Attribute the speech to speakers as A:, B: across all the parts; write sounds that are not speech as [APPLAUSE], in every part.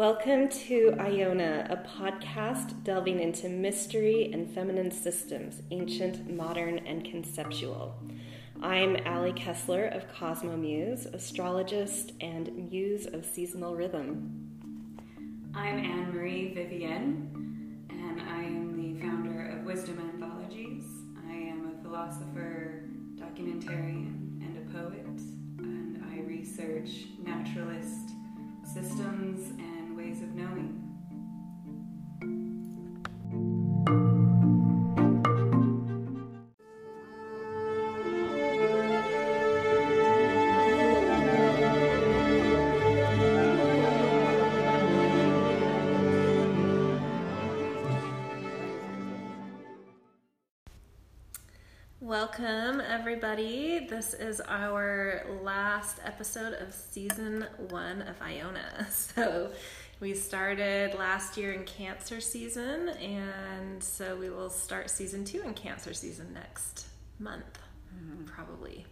A: Welcome to Iona, a podcast delving into mystery and feminine systems, ancient, modern, and conceptual. I'm Allie Kessler of Cosmo Muse, astrologist and muse of seasonal rhythm.
B: I'm Anne Marie Vivienne, and I am the founder of Wisdom Anthologies. I am a philosopher, documentarian, research naturalist systems and ways of knowing.
A: This is our last episode of season one of Iona. [LAUGHS] So, we started last year in Cancer season, and so we will start season two in Cancer season next month, mm-hmm. probably.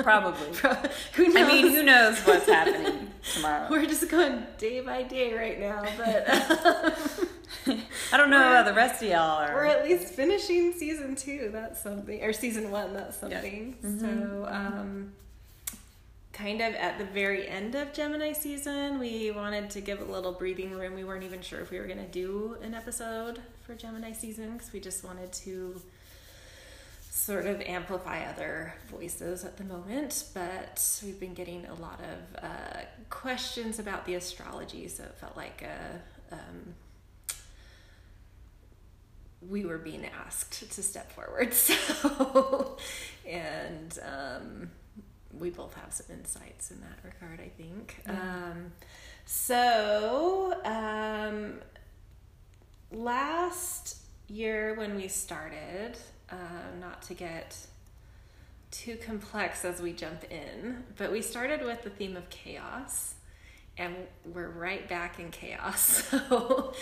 C: Probably. [LAUGHS]
A: who knows?
C: I mean, who knows what's happening [LAUGHS] tomorrow?
A: We're just going day by day right now, but
C: I don't know how the rest of y'all are.
A: we're at least finishing season two. That's something, or season one. That's
C: Yeah.
A: something. So, um, kind of at the very end of Gemini season, we wanted to give a little breathing room. We weren't even sure if we were going to do an episode for Gemini season because we just wanted to sort of amplify other voices at the moment, but we've been getting a lot of uh, questions about the astrology, so it felt like a, um, we were being asked to step forward. [LAUGHS] So, and um, we both have some insights in that regard, I think. Um, so, um, last year when we started, uh, not to get too complex as we jump in, but we started with the theme of chaos. And we're right back in chaos. [LAUGHS] So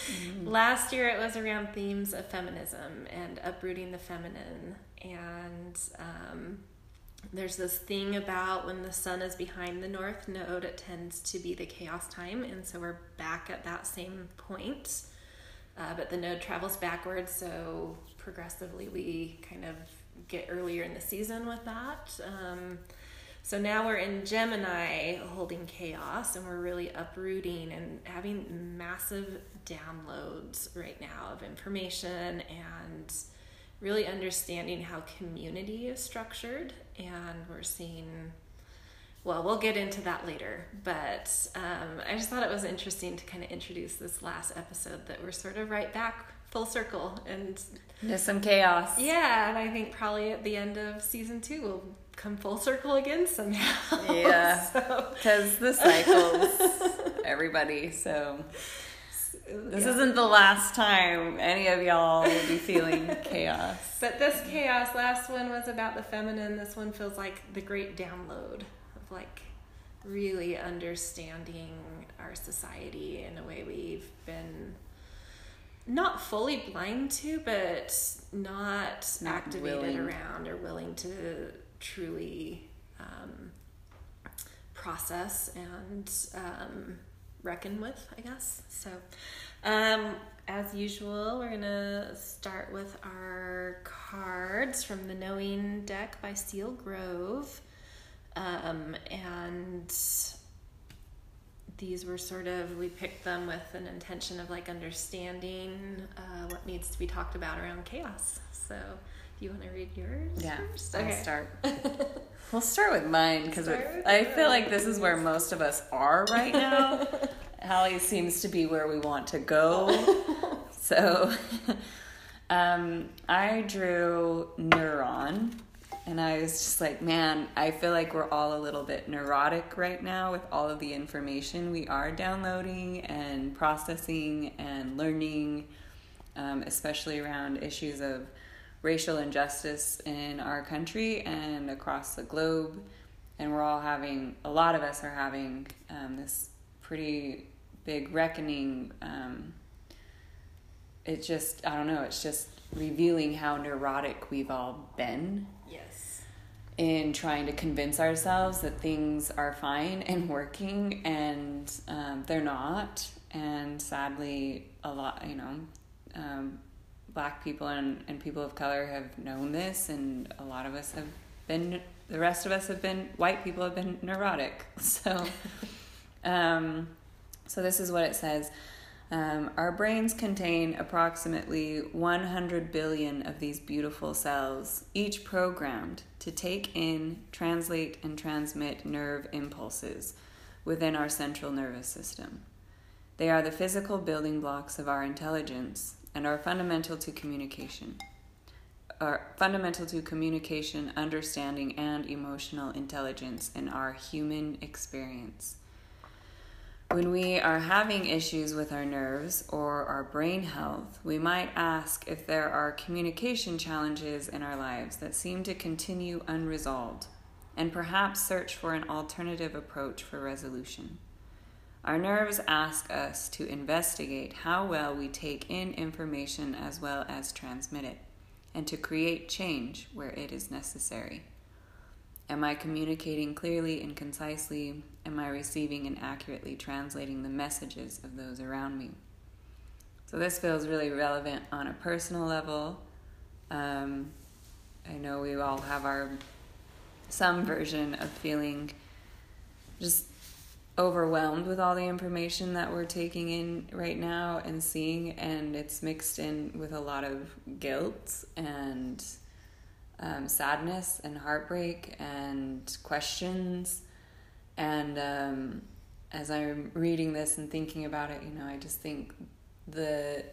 A: last year it was around themes of feminism and uprooting the feminine. And um, there's this thing about when the sun is behind the north node, it tends to be the chaos time. And so we're back at that same point. Uh, but the node travels backwards, so progressively we kind of get earlier in the season with that. Um, so now we're in Gemini holding chaos, and we're really uprooting and having massive downloads right now of information and really understanding how community is structured. And we're seeing well, we'll get into that later, but um, I just thought it was interesting to kind of introduce this last episode that we're sort of right back full circle. And
C: There's some chaos.
A: yeah, and I think probably at the end of season two, we'll come full circle again somehow.
C: Yeah. [LAUGHS]
A: so,
C: Because the cycles, everybody. So this
A: yeah.
C: isn't the last time any of y'all will be feeling [LAUGHS] chaos.
A: But this chaos, last one was about the feminine. This one feels like the great download of like really understanding our society in a way we've been not fully blind to, but not,
C: Not
A: activated
C: willing.
A: around or willing to truly um, process and um, reckon with, I guess. So, um, as usual, we're gonna start with our cards from the Knowing deck by Seal Grove. Um, and these were sort of, we picked them with an intention of like understanding uh, what needs to be talked about around chaos. So, you want to read yours
C: Yeah,
A: first?
C: I'll start. [LAUGHS] We'll start with mine because I feel like this is where most of us are right now. [LAUGHS] Hallie seems to be where we want to go. [LAUGHS] So um, I drew Neuron, and I was just like, man, I feel like we're all a little bit neurotic right now with all of the information we are downloading and processing and learning, um, especially around issues of racial injustice in our country and across the globe. And we're all having, a lot of us are having um, this pretty big reckoning. Um, it just, I don't know, it's just revealing how neurotic we've all been
A: Yes.
C: in trying to convince ourselves that things are fine and [LAUGHS] working, and um, they're not. And sadly, a lot, you know, um, black people and, and people of color have known this, and a lot of us have been, the rest of us have been, white people have been neurotic. [LAUGHS] So, um, so this is what it says. Um, our brains contain approximately 100 billion of these beautiful cells, each programmed to take in, translate, and transmit nerve impulses within our central nervous system. They are the physical building blocks of our intelligence and are fundamental to communication. Are fundamental to communication, understanding, and emotional intelligence in our human experience. When we are having issues with our nerves or our brain health, we might ask if there are communication challenges in our lives that seem to continue unresolved, and perhaps search for an alternative approach for resolution. Our nerves ask us to investigate how well we take in information as well as transmit it, and to create change where it is necessary. Am I communicating clearly and concisely? Am I receiving and accurately translating the messages of those around me? So, this feels really relevant on a personal level. Um, I know we all have our some version of feeling just overwhelmed with all the information that we're taking in right now and seeing, and it's mixed in with a lot of guilt and um, sadness and heartbreak and questions. And um, as I'm reading this and thinking about it, you know, I just think the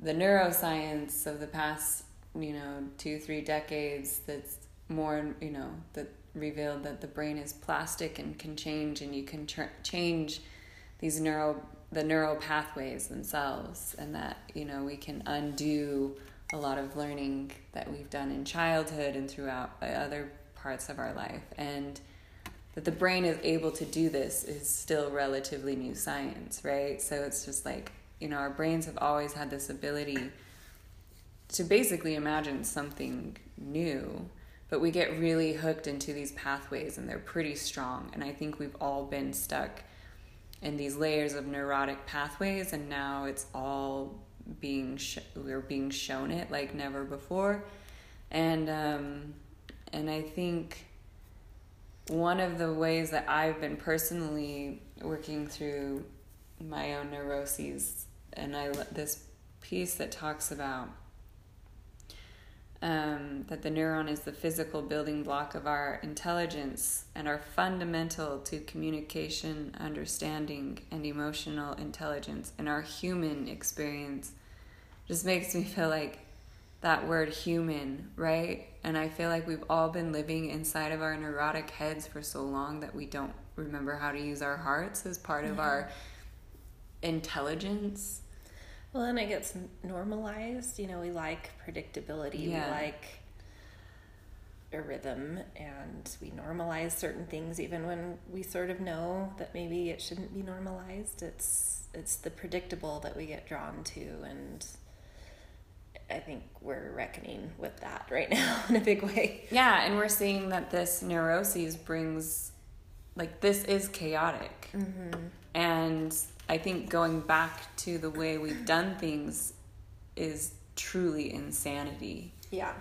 C: the neuroscience of the past, you know, two three decades that's more, you know, that revealed that the brain is plastic and can change, and you can tr- change these neural the neural pathways themselves, and that you know we can undo a lot of learning that we've done in childhood and throughout uh, other parts of our life. And that the brain is able to do this is still relatively new science, right? So it's just like, you know, our brains have always had this ability to basically imagine something new, but we get really hooked into these pathways and they're pretty strong. And I think we've all been stuck in these layers of neurotic pathways, and now it's all being sh- we're being shown it like never before and um, and I think one of the ways that I've been personally working through my own neuroses and I this piece that talks about um, that the neuron is the physical building block of our intelligence and are fundamental to communication, understanding, and emotional intelligence in our human experience just makes me feel like that word human, right? And I feel like we've all been living inside of our neurotic heads for so long that we don't remember how to use our hearts as part of our intelligence.
A: Well, and it gets normalized. You know, we like predictability.
C: Yeah.
A: We like a rhythm, and we normalize certain things even when we sort of know that maybe it shouldn't be normalized. It's it's the predictable that we get drawn to, and I think we're reckoning with that right [LAUGHS] now in a big way.
C: Yeah, and we're seeing that this neuroses brings, like, this is chaotic. Mm-hmm. And I think going back to the way we've done things is truly insanity.
A: Yeah.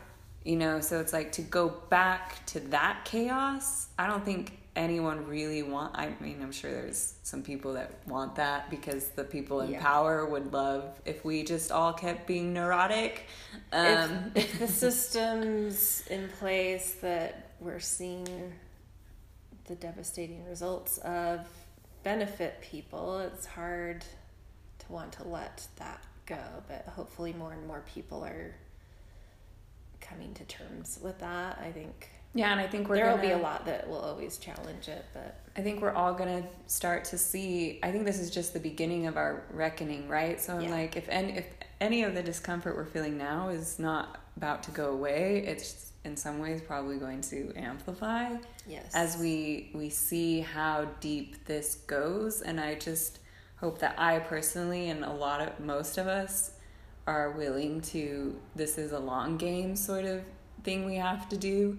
C: You know, so it's like to go back to that chaos, I don't think anyone really want I mean, I'm sure there's some people that want that because the people in
A: Yeah.
C: power would love if we just all kept being neurotic. Um
A: if, [LAUGHS] if the systems in place that we're seeing the devastating results of benefit people, it's hard to want to let that go. But hopefully, more and more people are coming to terms with that. I think
C: yeah, and I think we're
A: there will be a lot that will always challenge it, but
C: I think we're all gonna start to see. I think this is just the beginning of our reckoning, right? So I'm
A: Yeah.
C: like, if any if any of the discomfort we're feeling now is not about to go away, it's in some ways probably going to amplify
A: yes,
C: as we we see how deep this goes. And I just hope that I personally and a lot of most of us are willing to. This is a long game sort of thing we have to do.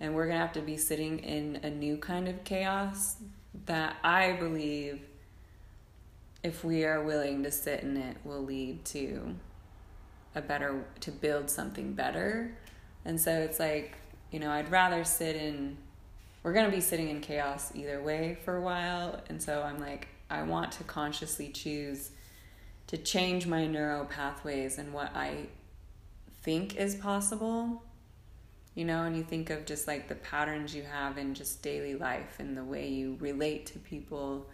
C: and we're gonna have to be sitting in a new kind of chaos that I believe if we are willing to sit in it will lead to a better to build something better and so it's like you know i'd rather sit in we're going to be sitting in chaos either way for a while. And so i'm like i want to consciously choose to change my neural pathways and what i think is possible. You know and you think of just like the patterns you have in just daily life and the way you relate to people.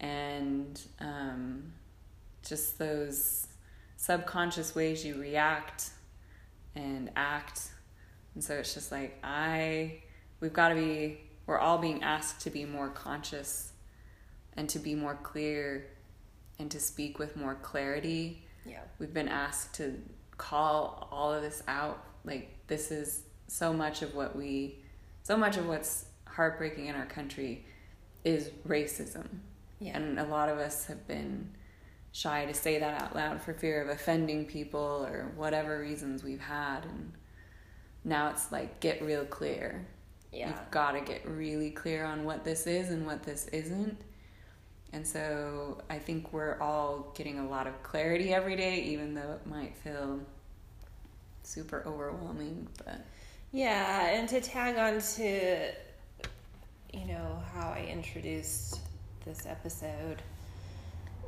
C: And um, just those subconscious ways you react and act. And so it's just like, I, we've got to be, we're all being asked to be more conscious and to be more clear and to speak with more clarity.
A: Yeah.
C: We've been asked to call all of this out. Like, this is so much of what we, so much of what's heartbreaking in our country is racism.
A: Yeah.
C: And a lot of us have been shy to say that out loud for fear of offending people or whatever reasons we've had. And now it's like, get real clear.
A: Yeah.
C: You've got to get really clear on what this is and what this isn't. And so I think we're all getting a lot of clarity every day, even though it might feel super overwhelming. But
A: Yeah, and to tag on to, you know, how I introduced this episode,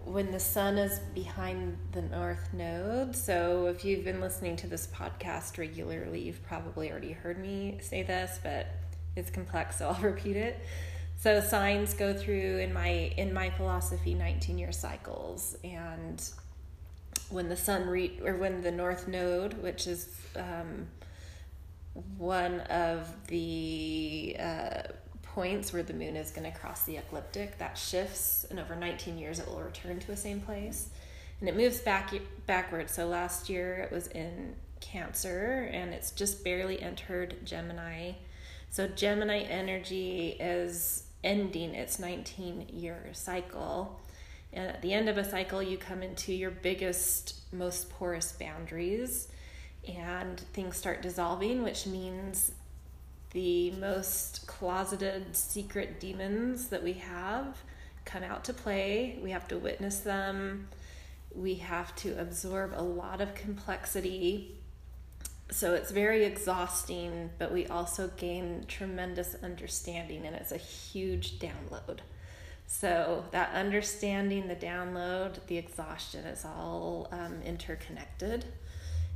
A: when the sun is behind the north node. So if you've been listening to this podcast regularly, you've probably already heard me say this, but it's complex, so [LAUGHS] I'll repeat it. So signs go through in my in my philosophy 19 year cycles and when the sun re- or when the north node, which is um, one of the uh, points where the moon is going to cross the ecliptic, that shifts, and over 19 years it will return to the same place, and it moves back backwards. So last year it was in Cancer, and it's just barely entered Gemini. So Gemini energy is ending its 19 year cycle. And at the end of a cycle, you come into your biggest, most porous boundaries, and things start dissolving, which means the most closeted secret demons that we have come out to play. We have to witness them, we have to absorb a lot of complexity. So it's very exhausting, but we also gain tremendous understanding, and it's a huge download. So that understanding, the download, the exhaustion is all um, interconnected,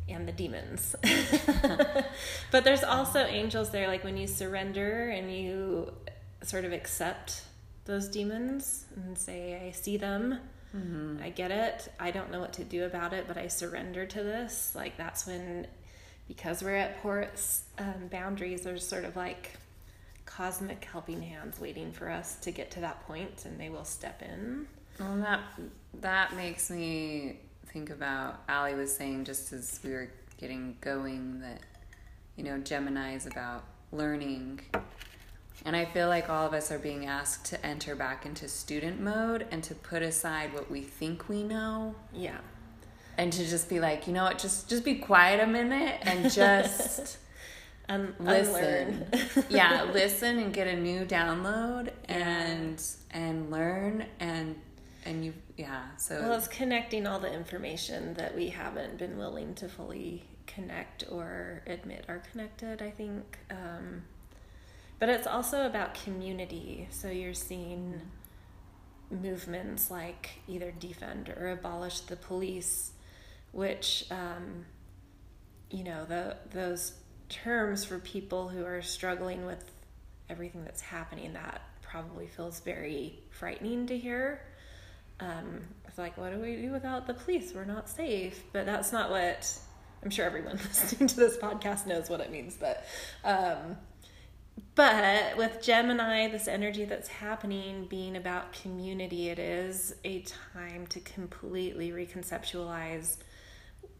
A: and the demons. [LAUGHS] but there's also angels there, like when you surrender and you sort of accept those demons and say, I see them,
C: mm-hmm.
A: I get it, I don't know what to do about it, but I surrender to this. Like that's when, because we're at porous um, boundaries, there's sort of like cosmic helping hands waiting for us to get to that point and they will step in.
C: Well, that that makes me think about Allie was saying just as we were getting going that you know Gemini is about learning, and I feel like all of us are being asked to enter back into student mode and to put aside what we think we know
A: Yeah.
C: and to just be like, you know what, just just be quiet a minute and just [LAUGHS]
A: Un-
C: listen. [LAUGHS] yeah, [LAUGHS] listen and get a new download and and learn and and you yeah, so
A: well, it's connecting all the information that we haven't been willing to fully connect or admit are connected, I think. Um, but it's also about community. So you're seeing movements like either defund or abolish the police, which, um, you know, the, those terms for people who are struggling with everything that's happening, that probably feels very frightening to hear. Um, it's like, what do we do without the police? We're not safe. But that's not what I'm sure everyone [LAUGHS] listening to this podcast knows what it means. But, um, but with Gemini, this energy that's happening being about community, it is a time to completely reconceptualize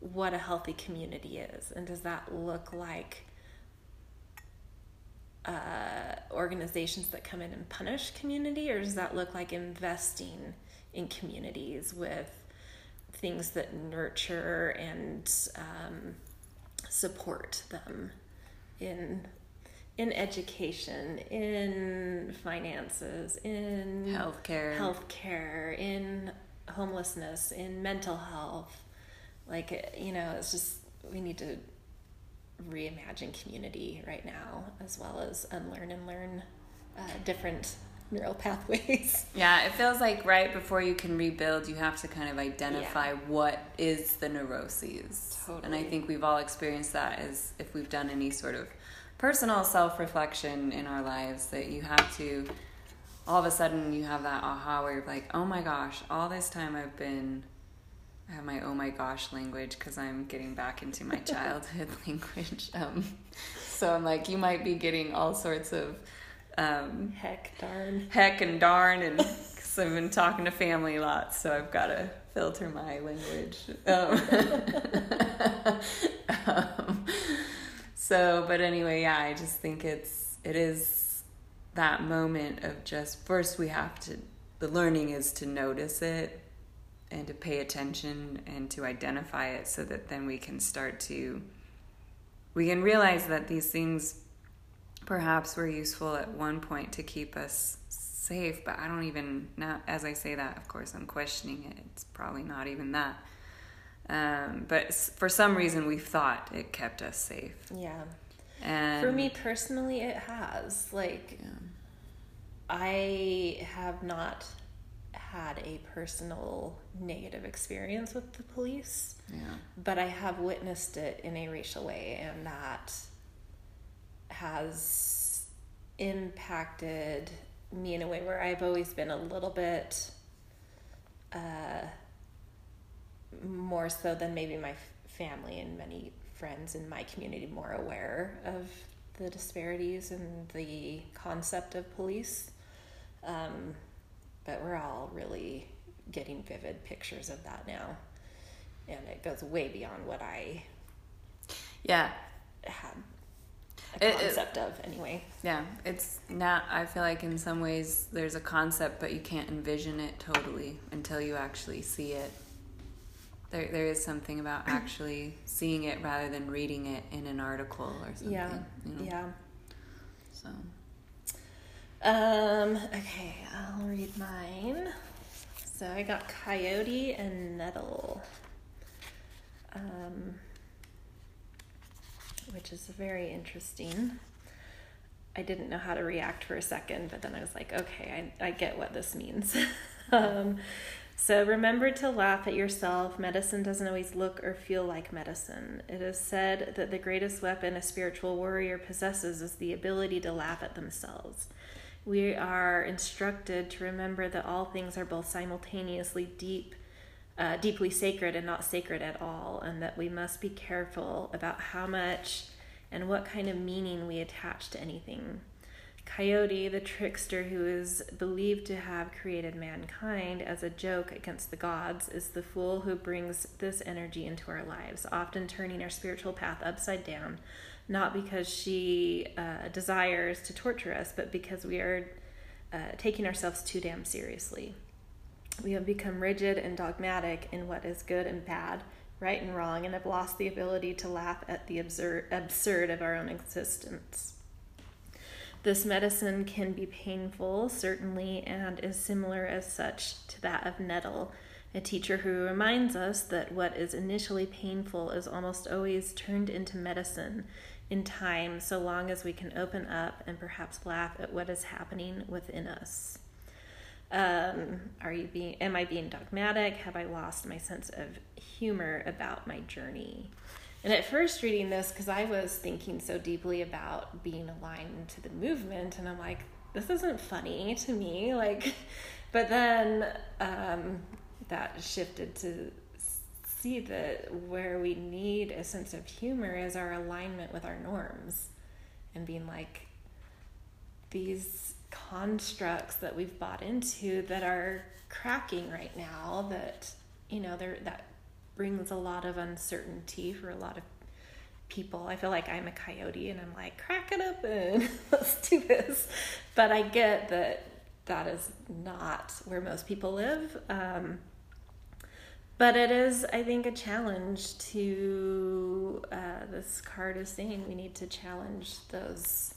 A: what a healthy community is. And does that look like uh, organizations that come in and punish community, or does that look like investing in communities with things that nurture and um, support them in in education, in finances, in
C: Healthcare.
A: healthcare, in homelessness, in mental health. Like, you know, it's just, we need to reimagine community right now, as well as unlearn and learn uh, different neural pathways. [LAUGHS]
C: Yeah, it feels like right before you can rebuild, you have to kind of identify
A: Yeah.
C: what is the neuroses. And I think we've all experienced that as if we've done any sort of personal self reflection in our lives, that you have to, all of a sudden, you have that aha where you're like, oh my gosh, all this time I've been. I have my oh my gosh language because I'm getting back into my [LAUGHS] childhood [LAUGHS] language. Um, so I'm like, you might be getting all sorts of um,
A: Heck, darn.
C: heck and darn and because [LAUGHS] I've been talking to family a lot, so I've got to filter my language. Um, [LAUGHS] um, so, but anyway, yeah, I just think it's it is that moment of just first we have to the learning is to notice it and to pay attention and to identify it so that then we can start to we can realize that these things perhaps were useful at one point to keep us safe but i don't even now as i say that of course i'm questioning it it's probably not even that um, but for some reason we've thought it kept us safe
A: Yeah.
C: and
A: For me personally, it has. Like,
C: yeah.
A: I have not had a personal negative experience with the police,
C: yeah
A: but I have witnessed it in a racial way, and that has impacted me in a way where I've always been a little bit uh, more so than maybe my f- family and many friends in my community more aware of the disparities and the concept of police. Um, but we're all really getting vivid pictures of that now. And it goes way beyond what I
C: yeah
A: had a
C: It- it-
A: concept of anyway.
C: Yeah, it's not. I feel like in some ways there's a concept, but you can't envision it totally until you actually see it. There, there is something about [CLEARS THROAT] actually seeing it rather than reading it in an article or something.
A: Yeah.
C: you know?
A: Yeah.
C: So
A: Um, okay, I'll read mine. So I got coyote and nettle. Um, which is very interesting. I didn't know how to react for a second, but then I was like, okay, I, I get what this means. [LAUGHS] um, so remember to laugh at yourself. Medicine doesn't always look or feel like medicine. It is said that the greatest weapon a spiritual warrior possesses is the ability to laugh at themselves. We are instructed to remember that all things are both simultaneously deep, uh, deeply sacred and not sacred at all, and that we must be careful about how much and what kind of meaning we attach to anything. Coyote, the trickster who is believed to have created mankind as a joke against the gods, is the fool who brings this energy into our lives, often turning our spiritual path upside down, not because she uh, desires to torture us, but because we are uh, taking ourselves too damn seriously. We have become rigid and dogmatic in what is good and bad, right and wrong, and have lost the ability to laugh at the absurd, absurd of our own existence. This medicine can be painful, certainly, and is similar as such to that of nettle, a teacher who reminds us that what is initially painful is almost always turned into medicine in time, so long as we can open up and perhaps laugh at what is happening within us. Um, are you being? Am I being dogmatic? Have I lost my sense of humor about my journey? And at first, reading this, because I was thinking so deeply about being aligned to the movement, and I'm like, this isn't funny to me. [LAUGHS] Like, but then um, that shifted to see that where we need a sense of humor is our alignment with our norms, and being like, these constructs that we've bought into that are cracking right now that you know there that brings a lot of uncertainty for a lot of people. I feel like i'm a coyote and i'm like crack it open [LAUGHS] let's do this. But i get that that is not where most people live um, but it is i think a challenge to uh, this card is saying we need to challenge those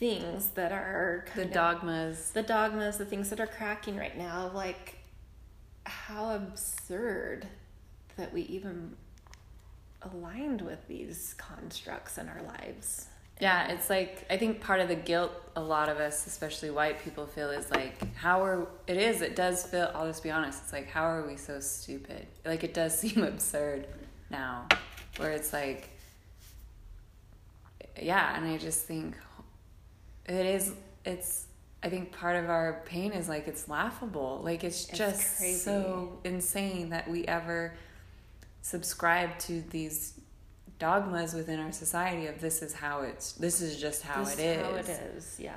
A: things that are
C: The
A: of-
C: dogmas.
A: the dogmas, the things that are cracking right now, like how absurd that we even aligned with these constructs in our lives.
C: Yeah, it's like I think part of the guilt a lot of us, especially white people, feel is like how are it is. It does feel. I'll just be honest. It's like how are we so stupid? Like it does [LAUGHS] seem absurd now, where it's like, yeah, and I just think it is. It's. I think part of our pain is like it's laughable. Like it's,
A: It's
C: just
A: crazy.
C: so insane that we ever subscribe to these dogmas within our society of this is how it's this is just how
A: This
C: it is
A: How it is, yeah.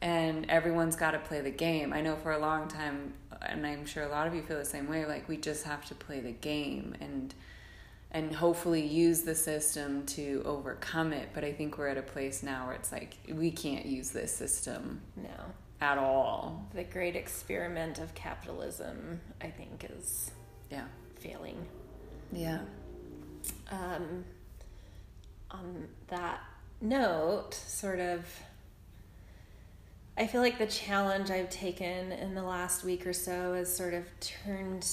C: and everyone's got to play the game i know for a long time and i'm sure a lot of you feel the same way like we just have to play the game and and hopefully use the system to overcome it but i think we're at a place now where it's like we can't use this system
A: No.
C: at all
A: The great experiment of capitalism, I think, is
C: yeah
A: failing.
C: yeah
A: um, on that note, sort of, I feel like the challenge I've taken in the last week or so has sort of turned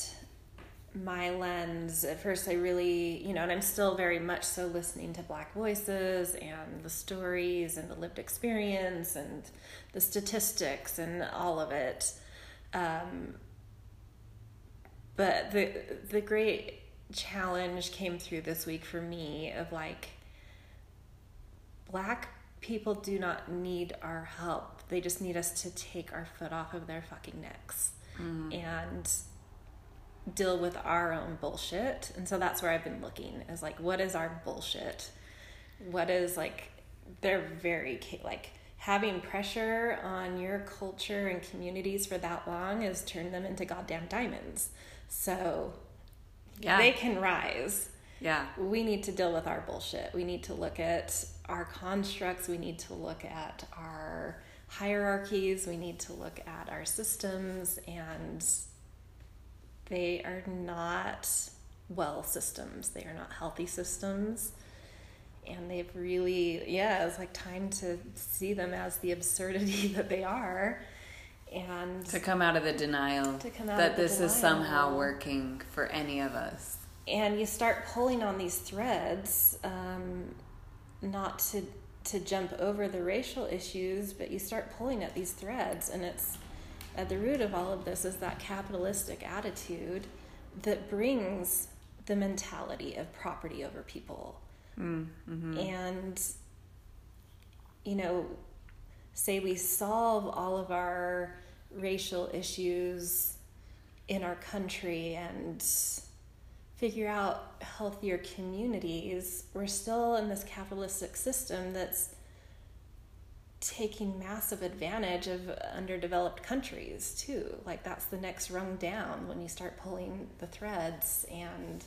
A: my lens. At first, I really, you know, and I'm still very much so listening to Black voices and the stories and the lived experience and the statistics and all of it. Um, but the the great challenge came through this week for me of like black people do not need our help they just need us to take our foot off of their fucking necks and deal with our own bullshit and so that's where i've been looking is like what is our bullshit what is like they're very like having pressure on your culture and communities for that long has turned them into goddamn diamonds so
C: yeah
A: they can rise.
C: yeah
A: We need to deal with our bullshit. We need to look at our constructs. We need to look at our hierarchies. We need to look at our systems, and they are not well systems. They are not healthy systems. And they've really, yeah, it's like time to see them as the absurdity [LAUGHS] that they are. And
C: to come out of the denial
A: To come out
C: that this is somehow working for any of us
A: and you start pulling on these threads um, not to to jump over the racial issues but you start pulling at these threads and it's at the root of all of this is that capitalistic attitude that brings the mentality of property over people. Mm, mm-hmm. And you know say we solve all of our racial issues in our country and figure out healthier communities, we're still in this capitalistic system that's taking massive advantage of underdeveloped countries too. Like that's the next rung down when you start pulling the threads and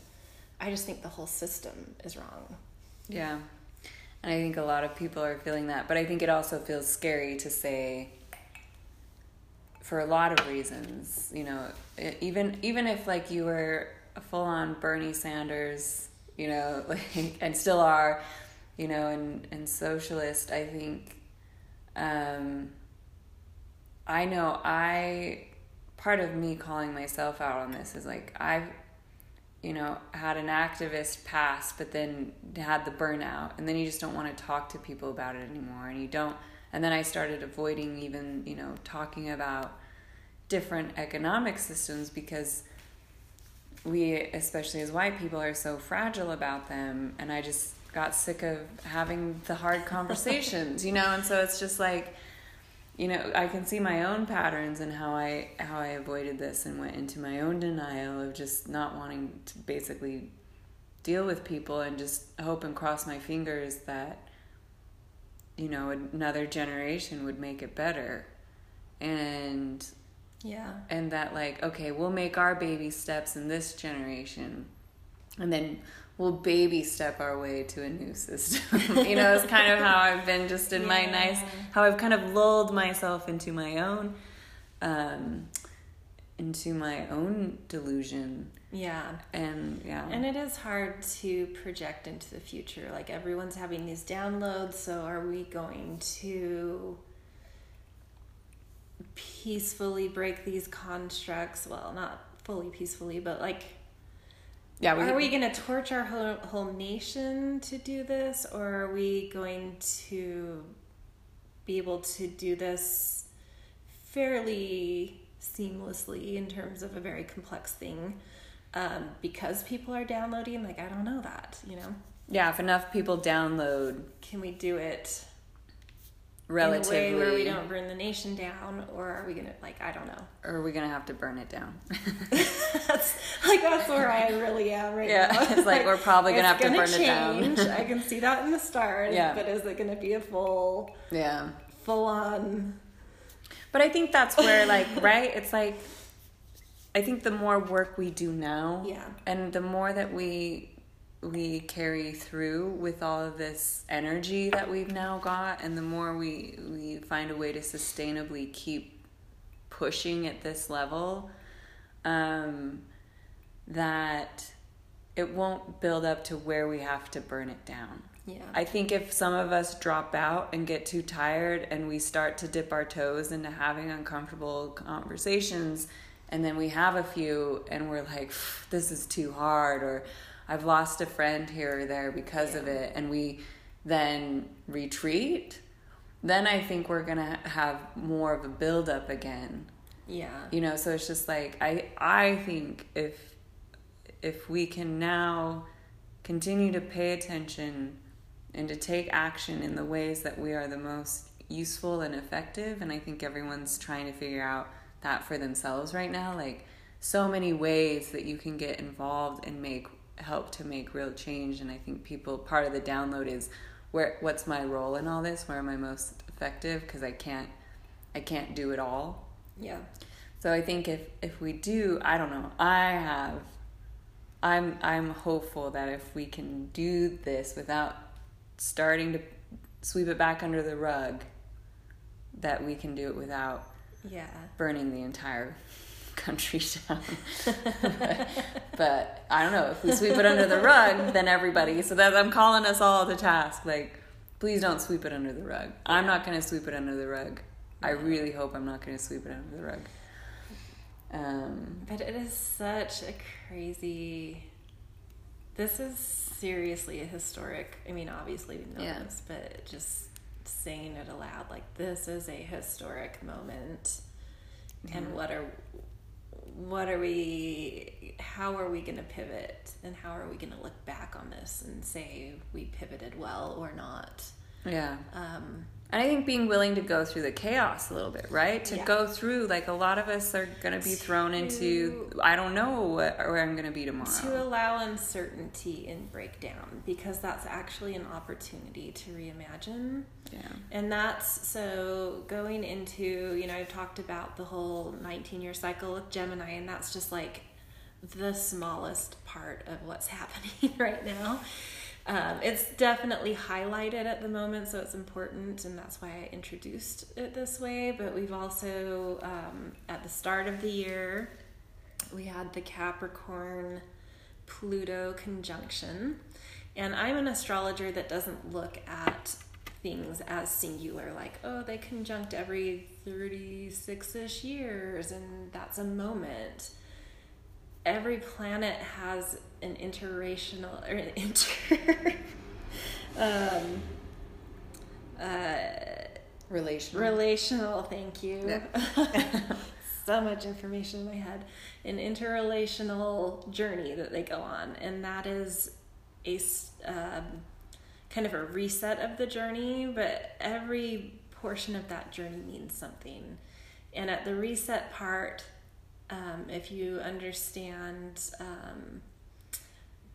A: I just think the whole system is wrong.
C: Yeah. And I think a lot of people are feeling that. But I think it also feels scary to say for a lot of reasons, you know, even even if like you were a full on Bernie Sanders, you know, [LAUGHS] like and still are, you know, and and socialist, I think um I know I part of me calling myself out on this is like I've you know, had an activist past, but then had the burnout, and then you just don't want to talk to people about it anymore, and you don't. And then I started avoiding even, you know, talking about different economic systems because we, especially as white people, are so fragile about them, and I just got sick of having the hard conversations, you know, and so it's just like you know i can see my own patterns and how i how i avoided this and went into my own denial of just not wanting to basically deal with people and just hope and cross my fingers that you know another generation would make it better. And
A: Yeah.
C: and that like okay we'll make our baby steps in this generation. And then we'll baby step our way to a new system [LAUGHS] you know it's kind of how i've been just in my nice how i've kind of lulled myself into my own um into my own delusion
A: Yeah.
C: and yeah
A: And it is hard to project into the future. Like everyone's having these downloads, so are we going to peacefully break these constructs? Well, not fully peacefully, but like
C: yeah
A: are we going to torch our whole, whole nation to do this or are we going to be able to do this fairly seamlessly in terms of a very complex thing um, because people are downloading? Like i don't know that you know?
C: Yeah if enough people download
A: can we do it
C: relatively
A: in a way where we don't burn the nation down or are we gonna like i don't know
C: or are we gonna have to burn it down [LAUGHS]
A: that's like that's where i really am right
C: Yeah,
A: now
C: it's like we're probably gonna have to
A: gonna
C: burn it down.
A: i can see that in the stars
C: Yeah.
A: but is it gonna be a full
C: yeah
A: full on
C: But I think that's where, like, [LAUGHS] right? It's like, I think the more work we do now,
A: Yeah.
C: and the more that we we carry through with all of this energy that we've now got, and the more we we find a way to sustainably keep pushing at this level, um, that it won't build up to where we have to burn it down.
A: yeah
C: I think if some of us drop out and get too tired and we start to dip our toes into having uncomfortable conversations, and then we have a few and we're like, this is too hard, or I've lost a friend here or there because of it, and we then retreat, then I think we're gonna have more of a buildup again.
A: Yeah.
C: You know so it's just like i i think if if we can now continue to pay attention and to take action in the ways that we are the most useful and effective and i think everyone's trying to figure out that for themselves right now like so many ways that you can get involved and make help to make real change and i think people part of the download is where what's my role in all this? Where am i most effective? Because i can't i can't do it all.
A: Yeah.
C: So I think if if we do, I don't know. I have I'm I'm hopeful that if we can do this without starting to sweep it back under the rug, that we can do it without
A: yeah.
C: burning the entire country [LAUGHS] down. but, but I don't know. If we sweep it under the rug, then everybody. So that I'm calling us all to task. Like, please don't sweep it under the rug. I'm not going to sweep it under the rug. I really hope I'm not going to sweep it under the rug. Um,
A: But it is such a crazy. This is seriously a historic. I mean, obviously we know
C: Yeah.
A: this, but just saying it aloud, like this is a historic moment, and what are what are we? How are we going to pivot, and how are we going to look back on this and say we pivoted well or not?
C: yeah.
A: Um,
C: And I think being willing to go through the chaos a little bit, right? To
A: Yeah.
C: go through, like, a lot of us are going to be thrown into, I don't know what, where I'm going to be tomorrow.
A: to allow uncertainty and breakdown because that's actually an opportunity to reimagine
C: yeah.
A: and that's so going into you know i've talked about the whole 19 year cycle with gemini and that's just like the smallest part of what's [LAUGHS] happening right now um, it's definitely highlighted at the moment so it's important and that's why i introduced it this way but we've also um, at the start of the year we had the Capricorn Pluto conjunction. And I'm an astrologer that doesn't look at things as singular, like, oh, they conjunct every 36 ish years, and that's a moment. Every planet has an interracial or an inter. [LAUGHS] um, uh,
C: Relational.
A: relational thank you
C: Yeah. [LAUGHS]
A: so much information in my head an interrelational journey that they go on and that is a um, kind of a reset of the journey but every portion of that journey means something and at the reset part um, if you understand um,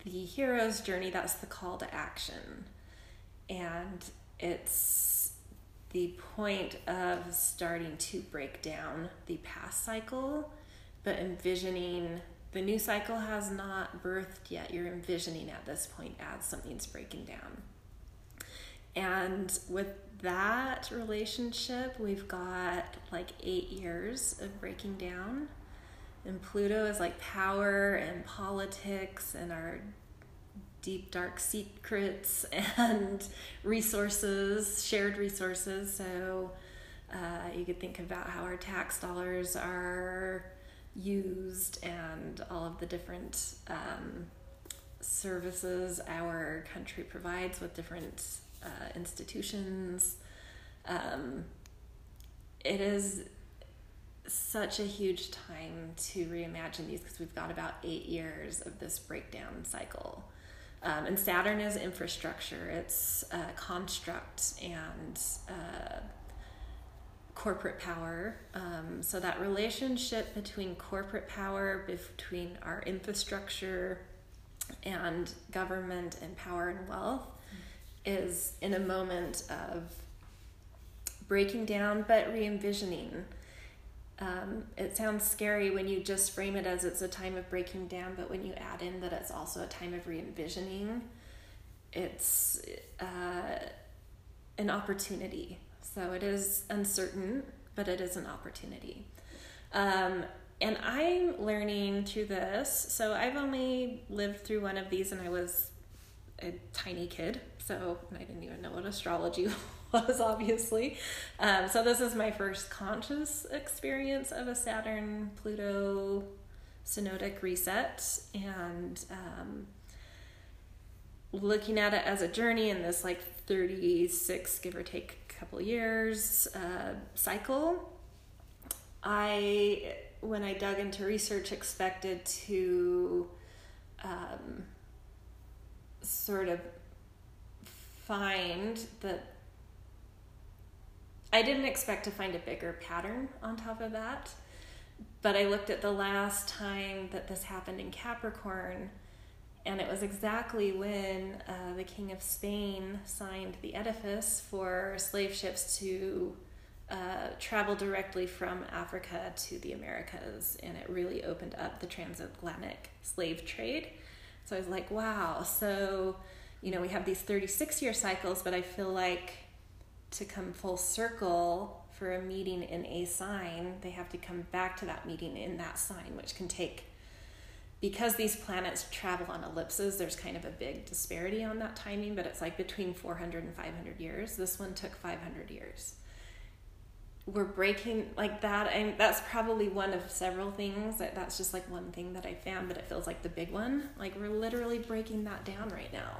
A: the hero's journey that's the call to action and it's the point of starting to break down the past cycle, but envisioning the new cycle has not birthed yet. You're envisioning at this point as something's breaking down. And with that relationship, we've got like eight years of breaking down. And Pluto is like power and politics and our deep dark secrets [LAUGHS] and resources, shared resources. So uh, you could think about how our tax dollars are used and all of the different um, services our country provides with different uh, institutions. Um, it is such a huge time to reimagine these because we've got about eight years of this breakdown cycle. Um, and Saturn is infrastructure, it's uh, construct and uh, corporate power. Um, so that relationship between corporate power, between our infrastructure and government and power and wealth is in a moment of breaking down but re envisioning. Um, it sounds scary when you just frame it as it's a time of breaking down, but when you add in that it's also a time of re envisioning, it's uh, an opportunity. So it is uncertain, but it is an opportunity. Um, and I'm learning through this. So I've only lived through one of these, and I was a tiny kid, so I didn't even know what astrology [LAUGHS] was, [LAUGHS] obviously. Um, so this is my first conscious experience of a Saturn Pluto synodic reset, and um, looking at it as a journey in this like 36, give or take couple years uh, cycle. I, when I dug into research, expected to um, sort of find that I didn't expect to find a bigger pattern on top of that. But I looked at the last time that this happened in Capricorn, and it was exactly when uh, the King of Spain signed the edifice for slave ships to uh, travel directly from Africa to the Americas, and it really opened up the transatlantic slave trade. So I was like, wow. So, you know, we have these 36 year cycles, but I feel like to come full circle for a meeting in a sign, they have to come back to that meeting in that sign, which can take, because these planets travel on ellipses, there's kind of a big disparity on that timing, but it's like between 400 and 500 years. This one took 500 years. We're breaking like that and that's probably one of several things that that's just like one thing that i found but it feels like the big one. Like we're literally breaking that down right now.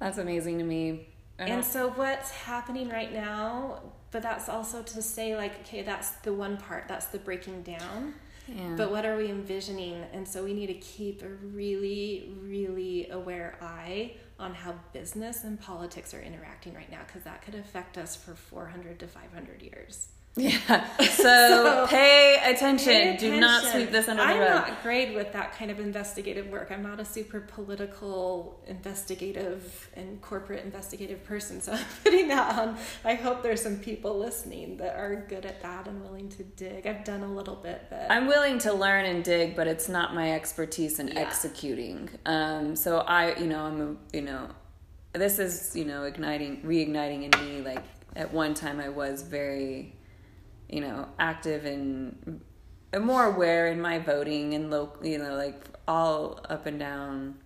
C: That's amazing to me
A: and so what's happening right now but that's also to say like okay that's the one part that's the breaking down. Yeah. but what are we envisioning? And so we need to keep a really really aware eye on how business and politics are interacting right now because that could affect us for 400 to 500 years
C: yeah. [LAUGHS] So, so pay, attention. pay, attention. Do not sweep this under the
A: I'm
C: rug.
A: I'm not great with that kind of investigative work. I'm not a super political, investigative, and corporate investigative person. So [LAUGHS] I'm putting that on. I hope there's some people listening that are good at that and willing to dig. I've done a little bit, but
C: I'm willing to learn and dig, but it's not my expertise in yeah. executing. Um, so I, you know, I'm, a, you know, this is, you know, igniting, reigniting in me. Like at one time, I was very you know, active and more aware in my voting and local, you know, like all up and down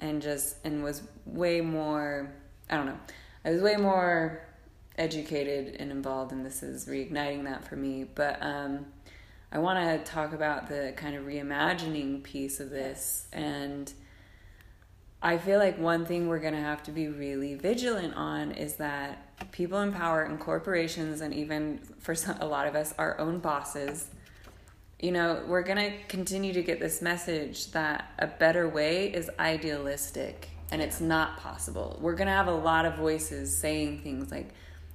C: and just, and was way more, I don't know, I was way more educated and involved and this is reigniting that for me. But, um, I want to talk about the kind of reimagining piece of this and, I feel like one thing we're going to have to be really vigilant on is that people in power and corporations, and even for some, a lot of us, our own bosses, you know, we're going to continue to get this message that a better way is idealistic and it's not possible. We're going to have a lot of voices saying things like,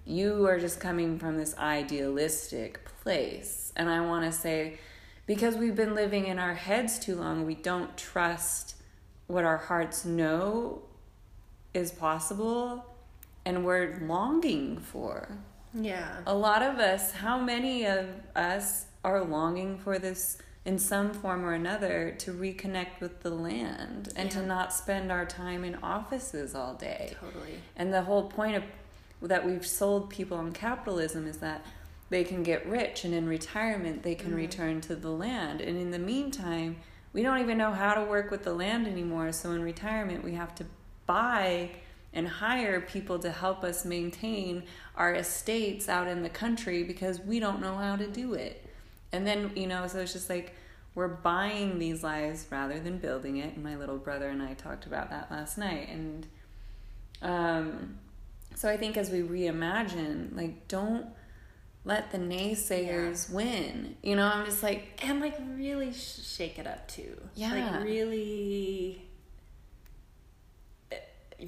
C: you are just coming from this idealistic place. And I want to say, because we've been living in our heads too long, we don't trust what our hearts know is possible and we're longing for.
A: Yeah.
C: A lot of us, how many of us are longing for this in some form or another to reconnect with the land and yeah. to not spend our time in offices all day.
A: Totally.
C: And the whole point of that we've sold people on capitalism is that they can get rich and in retirement they can
A: Mhm.
C: return to the land. And in the meantime, we don't even know how to work with the land anymore. So in retirement, we have to buy and hire people to help us maintain our estates out in the country because we don't know how to do it. And then, you know, so it's just like we're buying these lives rather than building it. And my little brother and I talked about that last night. And um, so I think as we reimagine, like, don't let the naysayers win. You know, I'm just like,
A: and like really sh- shake it up too.
C: Yeah.
A: Like really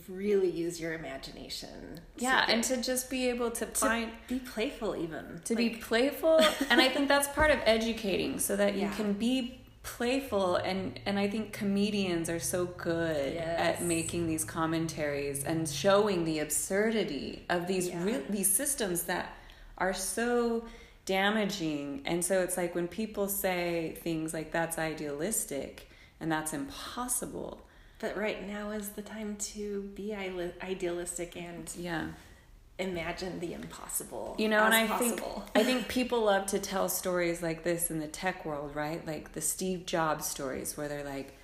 A: really use your imagination.
C: yeah, and to just be able to
A: to
C: find
A: be playful even.
C: to be playful and i think that's part of educating so that you
A: Yeah.
C: can be playful and and i think comedians are so good
A: Yes.
C: at making these commentaries and showing the absurdity of these
A: Yeah.
C: real these systems that are so damaging and so it's like when people say things like that's idealistic and that's impossible
A: But right now is the time to be idealistic and
C: yeah
A: imagine the impossible.
C: You know, and I
A: as
C: think. [LAUGHS] I think people love to tell stories like this in the tech world, right? Like the Steve Jobs stories where they're like,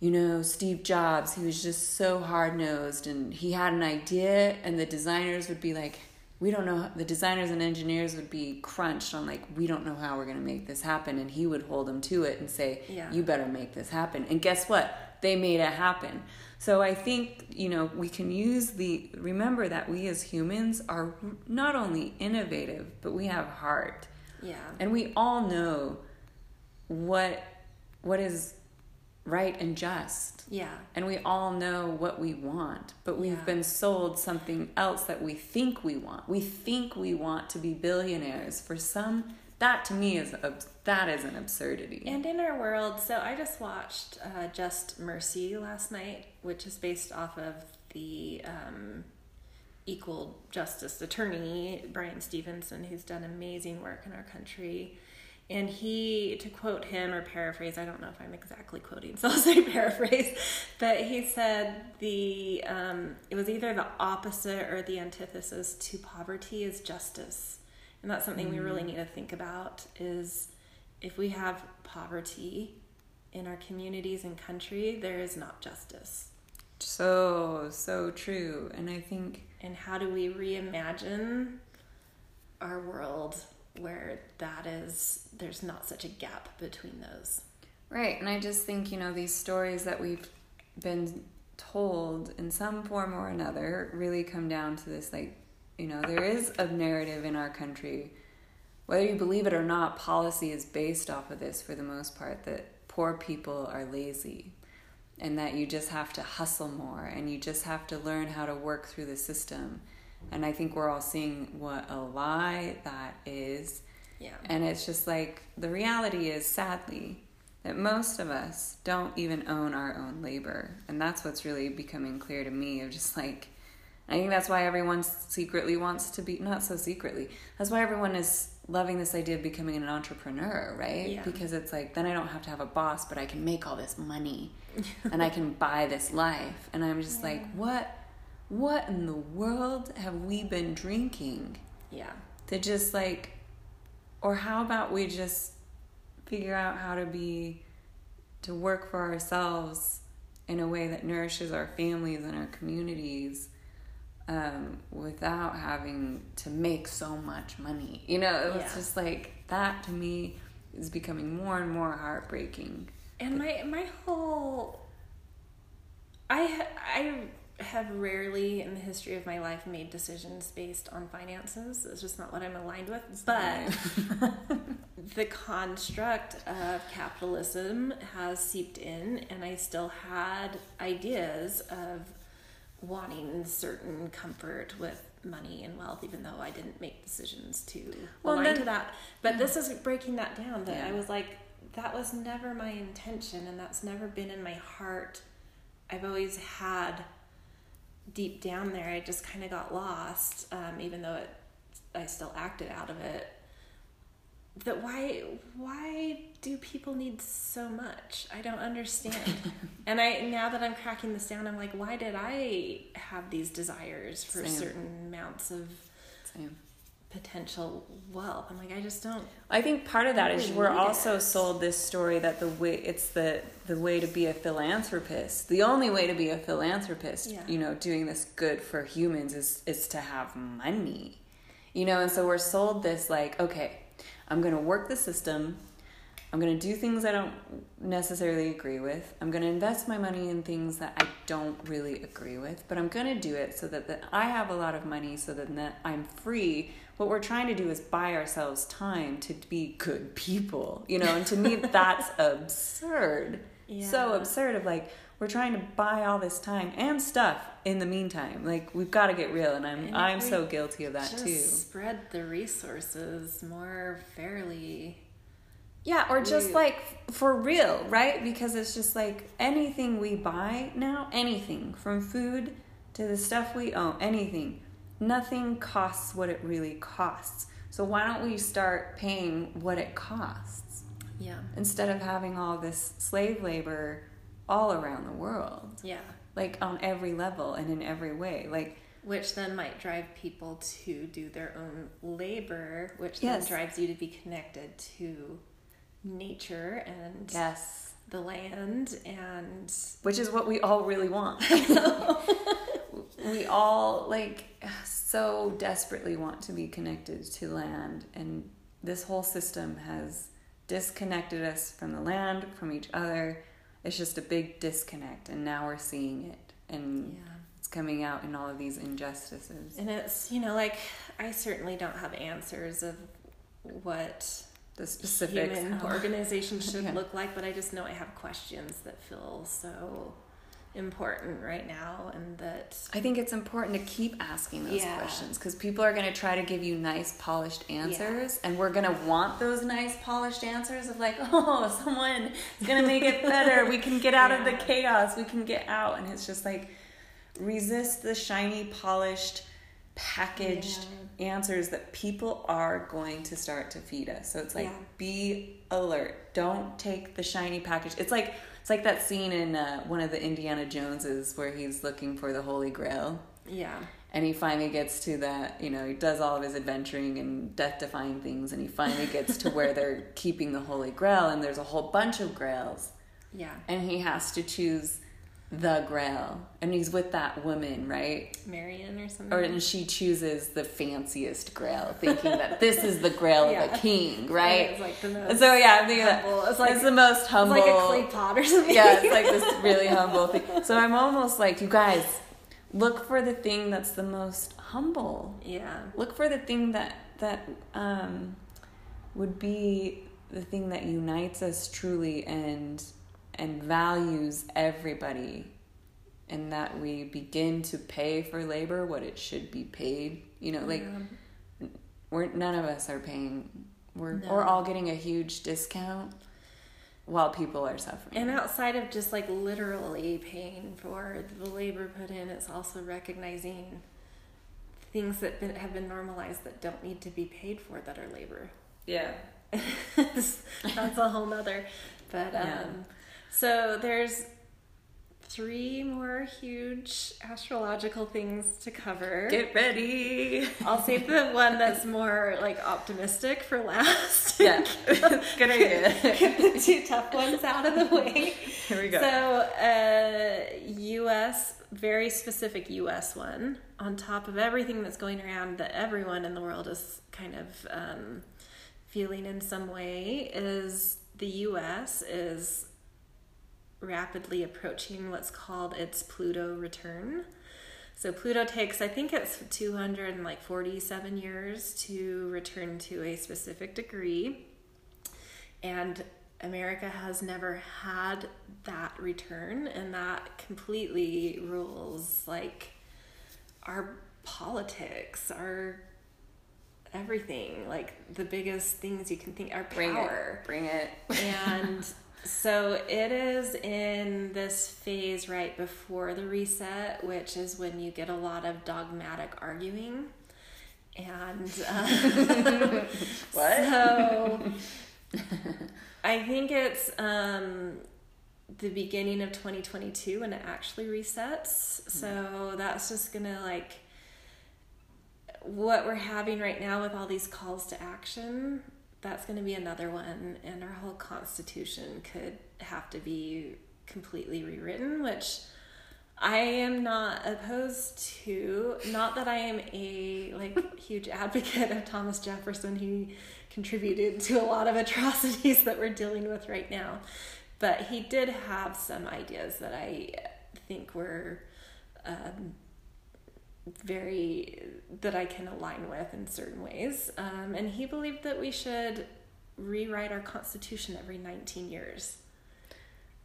C: you know, Steve Jobs, he was just so hard nosed and he had an idea and the designers would be like, we don't know the designers and engineers would be crunched on like we don't know how we're going to make this happen and he would hold them to it and say
A: Yeah.
C: you better make this happen and guess what they made it happen so i think you know we can use the remember that we as humans are not only innovative but we have heart
A: yeah.
C: and we all know what what is right and just
A: Yeah.
C: and we all know what we want but we've
A: Yeah.
C: been sold something else that we think we want we think we want to be billionaires for some that to me is abs- that is an absurdity
A: And in our world, so I just watched uh, Just Mercy last night, which is based off of the um, equal justice attorney, Bryan Stevenson, who's done amazing work in our country. And he, to quote him or paraphrase, I don't know if I'm exactly quoting, [LAUGHS] so I'll say paraphrase, but he said the um, it was either the opposite or the antithesis to poverty is justice, and that's something we really need to think about. Is if we have poverty in our communities and country, there is not justice.
C: so so true and i think
A: And how do we reimagine our world where that is, there's not such a gap between those?
C: Right, and I just think, you know, these stories that we've been told in some form or another really come down to this like, you know, there is a narrative in our country, whether you believe it or not, policy is based off of this for the most part that poor people are lazy and that you just have to hustle more and you just have to learn how to work through the system. And I think we're all seeing what a lie that is.
A: Yeah.
C: And it's just like the reality is, sadly, that most of us don't even own our own labor. And that's what's really becoming clear to me of just like, I think that's why everyone secretly wants to be, not so secretly, that's why everyone is loving this idea of becoming an entrepreneur, right?
A: Yeah.
C: Because it's like, then I don't have to have a boss, but I can make all this money [LAUGHS] and I can buy this life. And I'm just like, what? What in the world have we been drinking?
A: Yeah.
C: to just like or how about we just figure out how to be to work for ourselves in a way that nourishes our families and our communities um, without having to make so much money you know it was
A: Yeah.
C: just like that to me is becoming more and more heartbreaking
A: And my my whole I I have rarely in the history of my life made decisions based on finances. It's just not what I'm aligned with. But [LAUGHS] the construct of capitalism has seeped in, and I still had ideas of wanting certain comfort with money and wealth, even though I didn't make decisions to
C: Well,
A: align
C: then-
A: to that. But this is breaking that down. That I was like, that was never my intention, and that's never been in my heart. I've always had deep down there. I just kind of got lost, um, even though it, I still acted out of it. That why why do people need so much? I don't understand. [LAUGHS] and I now that I'm cracking this down, I'm like, why did I have these desires for
C: Same.
A: certain amounts of
C: Same.
A: potential wealth. I'm like, I just don't.
C: I think part of that is
A: Really
C: we're also
A: it.
C: sold this story that the way it's the the way to be a philanthropist. The only way to be a philanthropist,
A: Yeah.
C: you know, doing this good for humans is is to have money. You know, and so we're sold this like, okay, I'm going to work the system. I'm going to do things I don't necessarily agree with. I'm going to invest my money in things that I don't really agree with, but I'm going to do it so that, that I have a lot of money so that, that I'm free. What we're trying to do is buy ourselves time to be good people, you know, and to me [LAUGHS] that's absurd.
A: Yeah.
C: So absurd of like we're trying to buy all this time and stuff in the meantime. Like we've got to get real and I'm
A: And
C: I'm so guilty of that
A: just
C: too.
A: spread the resources more fairly.
C: Yeah, or just like for real, right? Because it's just like anything we buy now, anything from food to the stuff we own, anything, nothing costs what it really costs. So why don't we start paying what it costs
A: Yeah.
C: instead of having all this slave labor all around the world,
A: Yeah.
C: like on every level and in every way, like
A: Which then might drive people to do their own labor, which
C: Yes.
A: then drives you to be connected to nature and
C: yes,
A: the land and
C: which is what we all really want. [LAUGHS] we all like so desperately want to be connected to land and this whole system has disconnected us from the land from each other it's just a big disconnect and now we're seeing it and
A: yeah.
C: it's coming out in all of these injustices
A: And it's, you know, like I certainly don't have answers of what
C: the specific
A: human organization should [LAUGHS]
C: Yeah.
A: look like, but I just know I have questions that feel so important right now and that
C: I think it's important to keep asking those
A: Yeah.
C: questions because people are going to try to give you nice, polished answers, and we're going to want those nice, polished answers of like, [LAUGHS] oh, someone is going to make it better. We can get out of the [LAUGHS] chaos. We can get out, and it's just like resist the shiny, polished, packaged answers that people are going to start to feed us. So it's like,
A: Yeah.
C: be alert. Don't take the shiny package. It's like it's like that scene in uh, one of the Indiana Joneses where he's looking for the Holy Grail,
A: yeah.
C: and he finally gets to that. You know, he does all of his adventuring and death-defying things, and he finally gets to where they're [LAUGHS] keeping the Holy Grail, and there's a whole bunch of Grails,
A: Yeah.
C: and he has to choose the Grail, and he's with that woman, right?
A: Marion or something.
C: Or and she chooses the fanciest Grail, thinking that this is the Grail of
A: Yeah.
C: the king, right?
A: It's like the most
C: so yeah, I'm thinking that
A: humble. It's like
C: it's the most
A: it's
C: humble.
A: like a clay pot or something.
C: yeah, it's like this really humble thing. So I'm almost like, you guys, look for the thing that's the most humble.
A: yeah.
C: Look for the thing that that um, would be the thing that unites us truly and and values everybody, and that we begin to pay for labor what it should be paid. You know, like
A: Yeah.
C: we're none of us are paying. We're
A: No.
C: we're all getting a huge discount while people are suffering.
A: And outside of just like literally paying for the labor put in, it's also recognizing things that been, have been normalized that don't need to be paid for that are labor.
C: yeah. [LAUGHS]
A: That's a whole nother. But um,
C: Yeah.
A: So there's three more huge astrological things to cover.
C: Get ready.
A: I'll save the one that's more like optimistic for last.
C: Yeah. [LAUGHS] Good idea.
A: Get the two tough ones out of the way.
C: Here we go.
A: So, uh, U.S. very specific U.S. one on top of everything that's going around that everyone in the world is kind of um, feeling in some way is the U.S. is rapidly approaching what's called its Pluto return. So Pluto takes, I think it's 247 years to return to a specific degree. And America has never had that return, and that completely rules like our politics, our everything, like the biggest things you can think, our
C: Bring
A: power
C: it. Bring it. [LAUGHS]
A: and so it is in this phase right before the reset, which is when you get a lot of dogmatic arguing. And uh, [LAUGHS]
C: What?
A: so [LAUGHS] I think it's um, the beginning of 2022 when it actually resets. So that's just gonna like what we're having right now with all these calls to action, that's going to be another one, and our whole constitution could have to be completely rewritten, which I am not opposed to. Not that I am a like [LAUGHS] huge advocate of Thomas Jefferson. He contributed to a lot of atrocities that we're dealing with right now, but he did have some ideas that I think were um, very that I can align with in certain ways. Um, and he believed that we should rewrite our constitution every 19 years.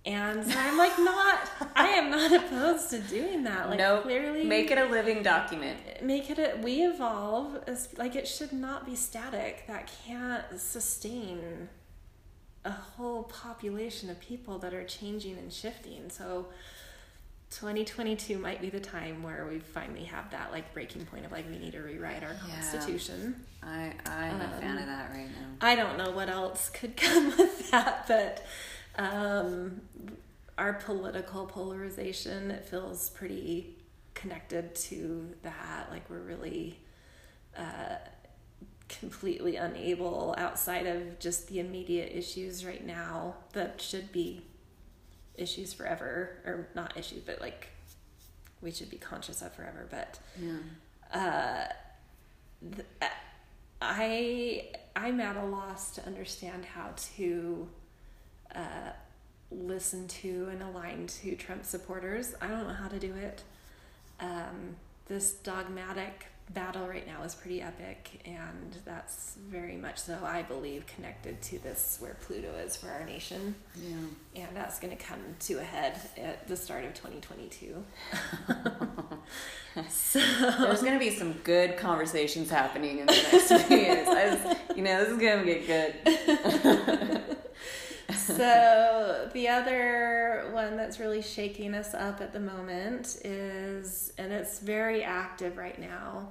A: And so I'm like, not, I am not [LAUGHS] opposed to doing that. Like,
C: no,
A: clearly,
C: make it a living document.
A: make it a, we evolve as like it should not be static. That can't sustain a whole population of people that are changing and shifting. So 2022 might be the time where we finally have that like breaking point of like we need to rewrite our
C: Yeah.
A: constitution.
C: I I'm a fan
A: Um,
C: of that right now.
A: I don't know what else could [LAUGHS] come with that, but um, our political polarization it feels pretty connected to that. Like we're really uh, completely unable outside of just the immediate issues right now that should be issues forever, or not issues, but like we should be conscious of forever. But
C: Yeah.
A: uh, th- I I'm at a loss to understand how to uh, listen to and align to Trump supporters. I don't know how to do it. Um, this dogmatic battle right now is pretty epic, and that's very much so, I believe, connected to this where Pluto is for our nation.
C: Yeah.
A: And that's going to come to a head at the start of 2022. [LAUGHS] [LAUGHS] so,
C: There's gonna be some good conversations happening in the next few years. I just, you know, this is gonna get good. [LAUGHS]
A: so the other one that's really shaking us up at the moment is, and it's very active right now.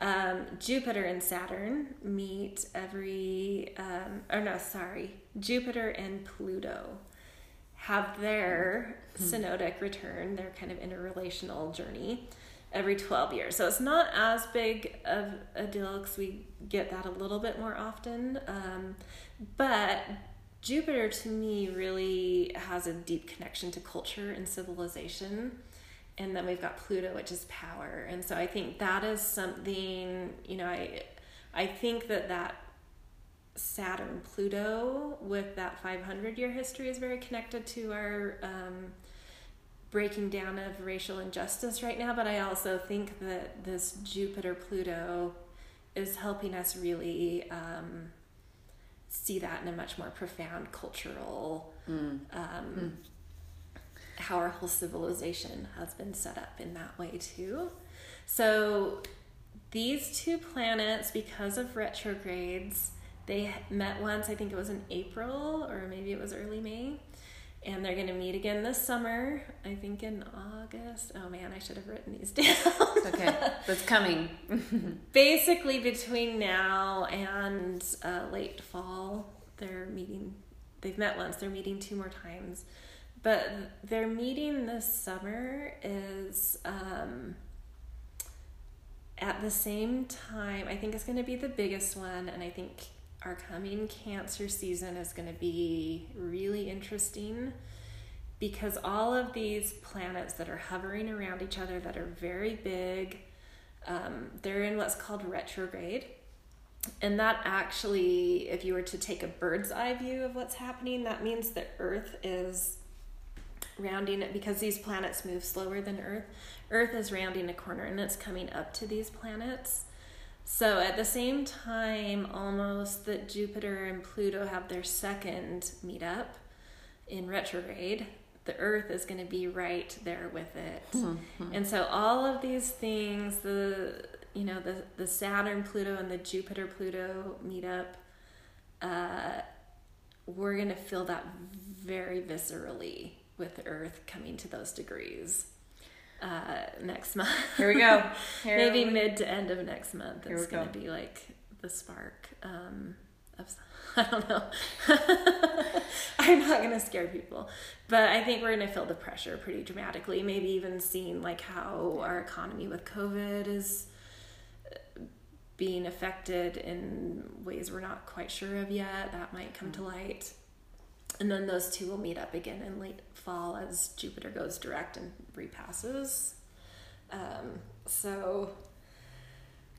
A: Um, Jupiter and Saturn meet every, um, or no, sorry, Jupiter and Pluto have their synodic return, their kind of interrelational journey every 12 years. So it's not as big of a deal because we get that a little bit more often. Um, but Jupiter to me really has a deep connection to culture and civilization. And then we've got Pluto, which is power. And so I think that is something, you know, I, I think that that Saturn Pluto with that 500 year history is very connected to our um, breaking down of racial injustice right now. But I also think that this Jupiter Pluto is helping us really um, see that in a much more profound cultural, um, how our whole civilization has been set up in that way too. So these two planets, because of retrogrades, they met once, I think it was in April or maybe it was early May. And they're going to meet again this summer, I think in August. Oh man, I should have written these [LAUGHS] down.
C: okay, that's coming. [LAUGHS]
A: Basically, between now and uh, late fall, they're meeting. They've met once, they're meeting two more times. But their meeting this summer is um, at the same time. I think it's going to be the biggest one, and I think our coming Cancer season is going to be really interesting because all of these planets that are hovering around each other that are very big, um, they're in what's called retrograde. And that actually, if you were to take a bird's eye view of what's happening, that means that Earth is rounding it because these planets move slower than Earth. Earth is rounding a corner and it's coming up to these planets. So at the same time, almost that Jupiter and Pluto have their second meetup in retrograde, the Earth is going to be right there with it. And so all of these things, the you know the the Saturn Pluto and the Jupiter Pluto meetup, uh, we're going to feel that very viscerally with Earth coming to those degrees uh, next month.
C: Here we go. [LAUGHS] Here
A: Maybe
C: we-
A: mid to end of next month
C: It's
A: going to be like the spark um, of. [LAUGHS] I don't know. [LAUGHS] I'm not going to scare people, but I think we're going to feel the pressure pretty dramatically. Maybe even seeing like how our economy with COVID is uh, being affected in ways we're not quite sure of yet. That might come to light. And then those two will meet up again in late fall as Jupiter goes direct and repasses. Um, so,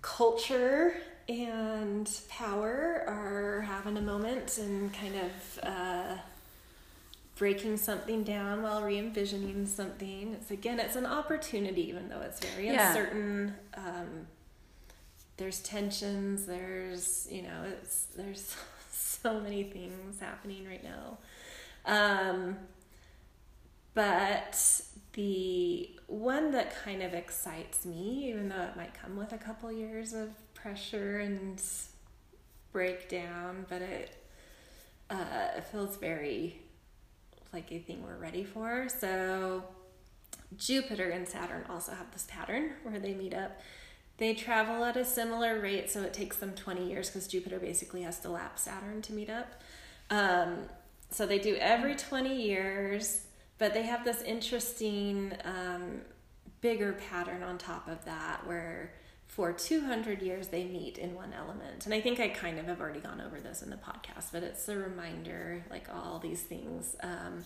A: culture and power are having a moment and kind of uh, breaking something down while re envisioning something. It's again, it's an opportunity, even though it's very
C: Yeah.
A: uncertain. Um, there's tensions. There's you know, it's there's [LAUGHS] so many things happening right now. Um, but the one that kind of excites me, even though it might come with a couple years of pressure and breakdown, but it uh, it feels very like a thing we're ready for. So Jupiter and Saturn also have this pattern where they meet up. They travel at a similar rate, so it takes them 20 years because Jupiter basically has to lap Saturn to meet up. Um, so they do every 20 years, but they have this interesting um, bigger pattern on top of that where for 200 years they meet in one element. And I think I kind of have already gone over this in the podcast, but it's a reminder like all these things. Um,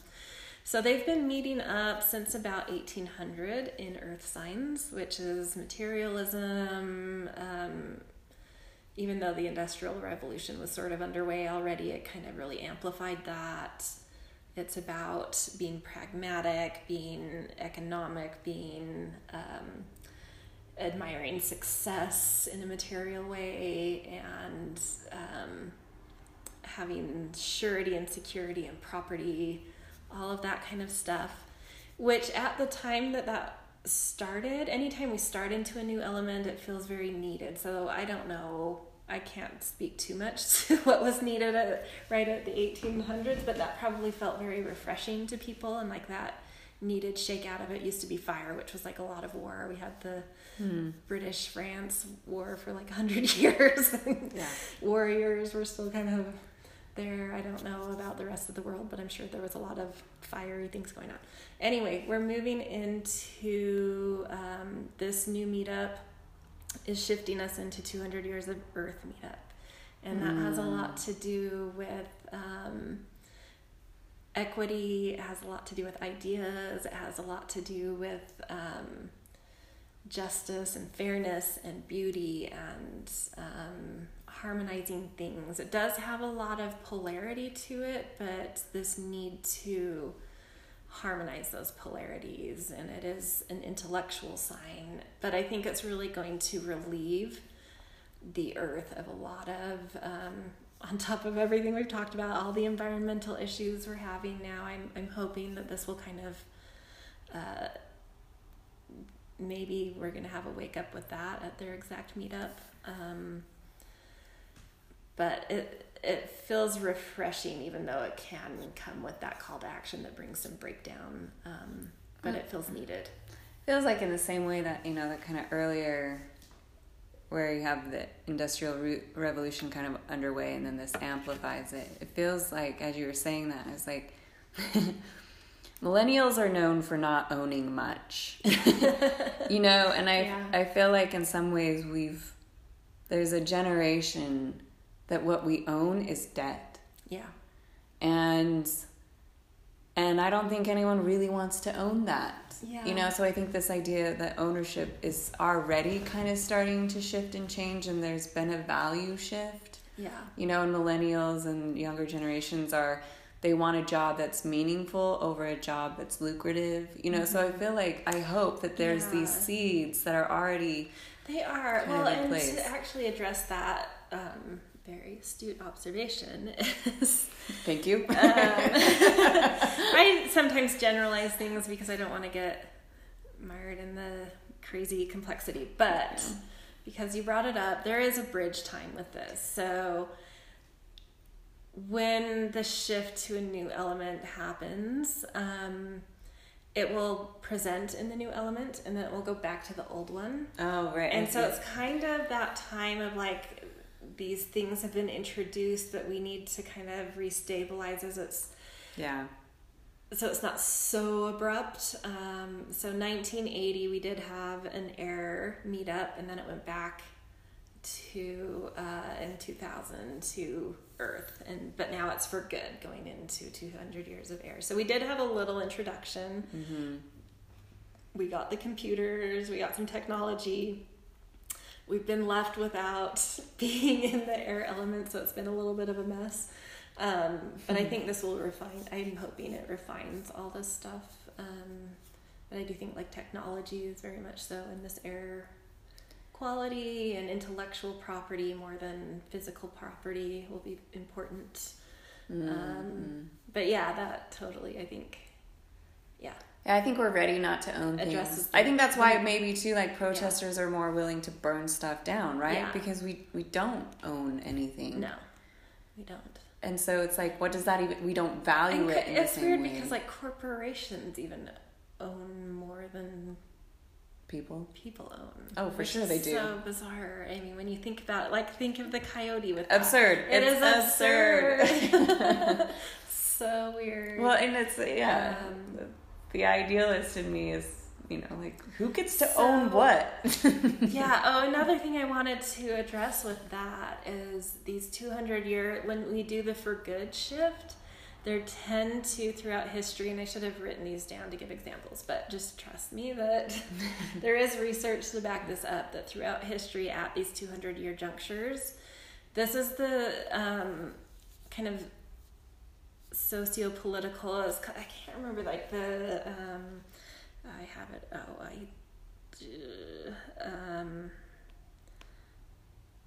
A: so they've been meeting up since about 1800 in earth signs, which is materialism. Um, even though the Industrial Revolution was sort of underway already, it kind of really amplified that. It's about being pragmatic, being economic, being um, admiring success in a material way, and um, having surety and security and property, all of that kind of stuff. Which at the time that that started, anytime we start into a new element, it feels very needed. So I don't know. I can't speak too much [LAUGHS] to what was needed at, right at the 1800s, but that probably felt very refreshing to people and like that needed shake out of it used to be fire, which was like a lot of war. We had the British France war for like [LAUGHS] 100 years.
C: Yeah.
A: Warriors were still kind of there. I don't know about the rest of the world, but I'm sure there was a lot of fiery things going on. Anyway, we're moving into um, this new meetup is shifting us into 200 years of Earth meetup. And that has a lot to do with um, equity, it has a lot to do with ideas, it has a lot to do with um, justice and fairness and beauty and um, harmonizing things. It does have a lot of polarity to it, but this need to harmonize those polarities, and it is an intellectual sign. But I think it's really going to relieve the earth of a lot of, um, on top of everything we've talked about, all the environmental issues we're having now. I'm, I'm hoping that this will kind of. Uh, maybe we're going to have a wake up with that at their exact meetup. Um, but it it feels refreshing, even though it can come with that call to action that brings some breakdown. Um, but it feels needed.
C: Feels like in the same way that you know that kind of earlier, where you have the industrial re- revolution kind of underway, and then this amplifies it. It feels like as you were saying that, it's like [LAUGHS] millennials are known for not owning much, [LAUGHS] you know, and I [LAUGHS]
A: Yeah.
C: I feel like in some ways we've there's a generation that what we own is debt
A: Yeah.
C: and and I don't think anyone really wants to own that.
A: Yeah.
C: You know, so I think this idea that ownership is already kind of starting to shift and change and there's been a value shift.
A: Yeah.
C: You know, and millennials and younger generations are they want a job that's meaningful over a job that's lucrative. You know, so I feel like I hope that there's these
A: Mm-hmm.
C: Seeds that are already
A: They are. well, and
C: place.
A: to actually address that um, very astute observation [LAUGHS] is
C: thank you.
A: um, [LAUGHS] I sometimes generalize things because I don't want to get mired in the crazy complexity. But because you brought it up, there is a bridge time with this. So when the shift to a new element happens, um, it will present in the new element and then it will go back to the old one.
C: oh, right.
A: And so it's kind of that time of like these things have been introduced, but we need to kind of restabilize as it's
C: yeah.
A: so it's not so abrupt. Um, so 1980, we did have an error meetup, and then it went back to uh, in 2000 to Earth, and but now it's for good, going into 200 years of air. So we did have a little introduction.
C: Mm-hmm.
A: We got the computers, we got some technology. We've been left without [LAUGHS] being in the air element, so it's been a little bit of a mess. Um, but I think this will refine. I'm hoping it refines all this stuff. Um, but I do think like technology is very much so in this air quality and intellectual property more than physical property will be important.
C: Mm-hmm.
A: Um, but yeah, that totally. I think. Yeah.
C: Yeah, I think we're ready not to own things. I think that's why maybe too, like protesters are more willing to burn stuff down, right?
A: Yeah.
C: Because we we don't own anything,
A: No, we don't.
C: and so it's like, what does that even? We don't value
A: And
C: it
A: co-
C: in the
A: it's weird
C: way.
A: because like corporations even own more than
C: people.
A: people own.
C: Oh, for sure they do.
A: So bizarre. I mean, when you think about it, like think of the coyote with
C: Absurd.
A: That. It
C: It's
A: is
C: absurd.
A: absurd. [LAUGHS] [LAUGHS] so weird.
C: Well, and it's yeah.
A: Um,
C: the, idealist in me is, you know, like who gets to
A: So-
C: own what? [LAUGHS]
A: yeah. Oh, another thing I wanted to address with that is these 200 year, when we do the for good shift, there tend to, throughout history, and I should have written these down to give examples, but just trust me that [LAUGHS] there is research to back this up that throughout history, at these 200 year junctures, this is the um, kind of socio political, I can't remember like the, um, I have it, oh, I um,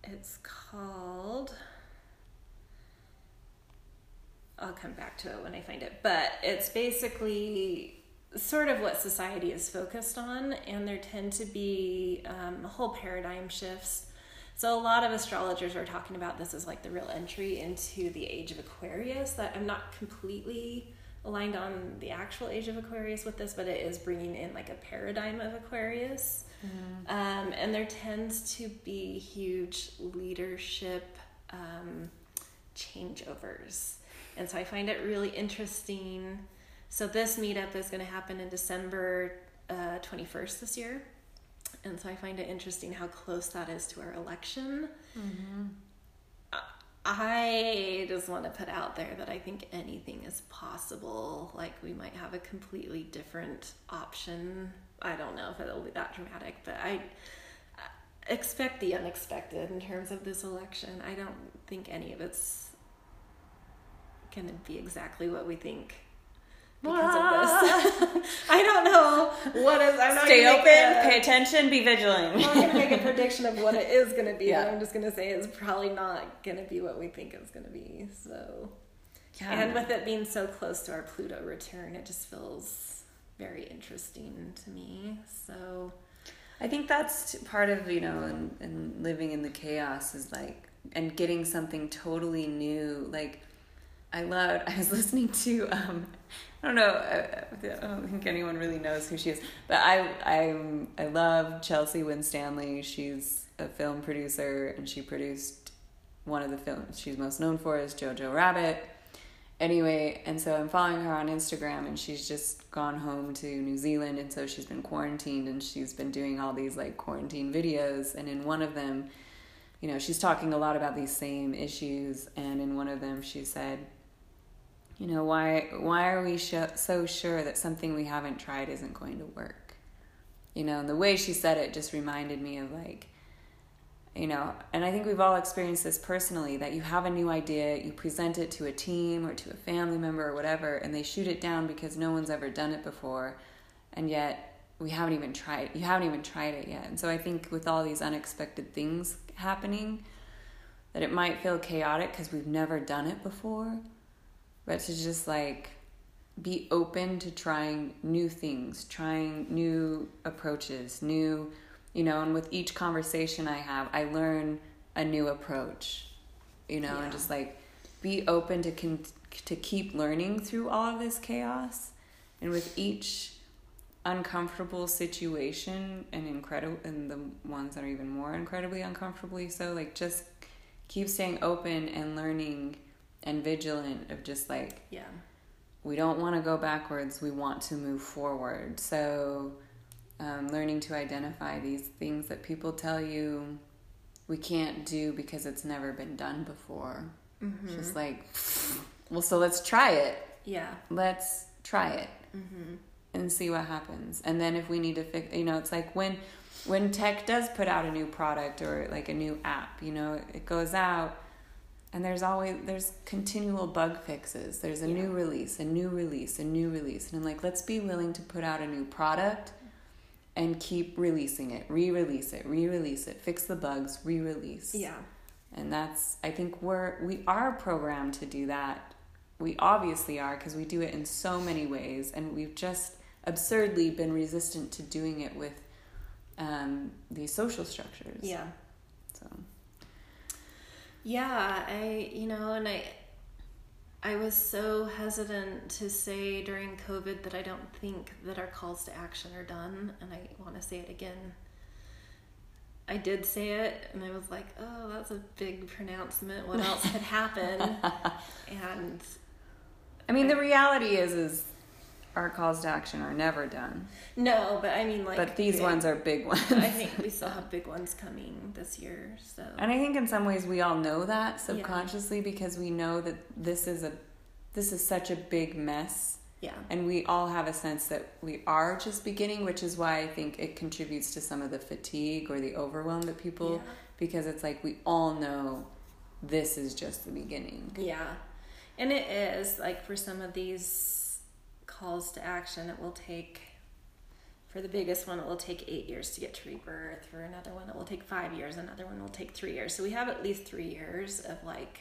A: it's called. I'll come back to it when I find it, but it's basically sort of what society is focused on, and there tend to be um, whole paradigm shifts. So a lot of astrologers are talking about this as like the real entry into the age of Aquarius. That I'm not completely aligned on the actual age of Aquarius with this, but it is bringing in like a paradigm of Aquarius. Um, and there tends to be huge leadership um, changeovers. And so I find it really interesting. So this meetup is going to happen in December uh, 21st this year. And so I find it interesting how close that is to our election. I- I just want to put out there that I think anything is possible. Like we might have a completely different option. I don't know if it'll be that dramatic, but I I expect the unexpected in terms of this election. I don't think any of it's going to be exactly what we think because of this. [LAUGHS] I don't know what is. I'm not
C: Stay open,
A: a-
C: pay attention, be vigilant.
A: I'm not gonna make a [LAUGHS] prediction of what it is gonna be,
C: Yeah.
A: but I'm just gonna say it's probably not gonna be what we think it's gonna be. So,
C: Yeah.
A: and with it being so close to our Pluto return, it just feels very interesting to me. So,
C: I think that's part of you know, and, and living in the chaos is like, and getting something totally new. Like, I loved. I was [LAUGHS] listening to. um I don't know. I, I don't think anyone really knows who she is, but I I I love Chelsea Winstanley. She's a film producer, and she produced one of the films she's most known for is Jojo Rabbit. Anyway, and so I'm following her on Instagram, and she's just gone home to New Zealand, and so she's been quarantined, and she's been doing all these like quarantine videos, and in one of them, you know, she's talking a lot about these same issues, and in one of them, she said, you know, why why are we so sure that something we haven't tried isn't going to work? You know, and the way she said it just reminded me of like you know, and I think we've all experienced this personally that you have a new idea, you present it to a team or to a family member or whatever, and they shoot it down because no one's ever done it before, and yet we haven't even tried. You haven't even tried it yet, and so I think with all these unexpected things happening, that it might feel chaotic because we've never done it before, but to just like be open to trying new things, trying new approaches, new you know and with each conversation i have i learn a new approach you know
A: Yeah.
C: and just like be open to con- to keep learning through all of this chaos and with each uncomfortable situation and incredible and the ones that are even more incredibly uncomfortably so like just keep staying open and learning and vigilant of just like
A: yeah.
C: we don't want to go backwards we want to move forward so um, learning to identify these things that people tell you we can't do because it's never been done before.
A: Mm-hmm.
C: It's just like, [SNIFFS] well, so let's try it.
A: Yeah.
C: Let's try it
A: Mm-hmm.
C: and see what happens. And then if we need to fix, you know, it's like when when tech does put out a new product or like a new app, you know, it goes out and there's always there's continual bug fixes. There's a
A: Yeah.
C: new release, a new release, a new release. And I'm like, let's be willing to put out a new product and keep releasing it, re-release it, re-release it, fix the bugs, re-release.
A: Yeah.
C: And that's I think we're we are programmed to do that. We obviously are because we do it in so many ways and we've just absurdly been resistant to doing it with um, these social structures.
A: Yeah.
C: So
A: Yeah, I you know, and I I was so hesitant to say during COVID that I don't think that our calls to action are done, and I want to say it again. I did say it, and I was like, "Oh, that's a big pronouncement. What else could happen?" [LAUGHS] and
C: I mean the reality is is our calls to action are never done.
A: no, but I mean, like,
C: but these
A: big-
C: ones are big ones.
A: I think we still have big ones coming this year. So
C: And I think in some ways we all know that subconsciously because we know that this is a this is such a big mess
A: yeah,
C: and we all have a sense that we are just beginning, which is why I think it contributes to some of the fatigue or the overwhelm that people
A: Yeah.
C: because it's like we all know this is just the beginning.
A: Yeah. And it is like for some of these calls to action, it will take, for the biggest one, it will take eight years to get to rebirth. For another one, it will take five years. Another one will take three years. So we have at least three years of like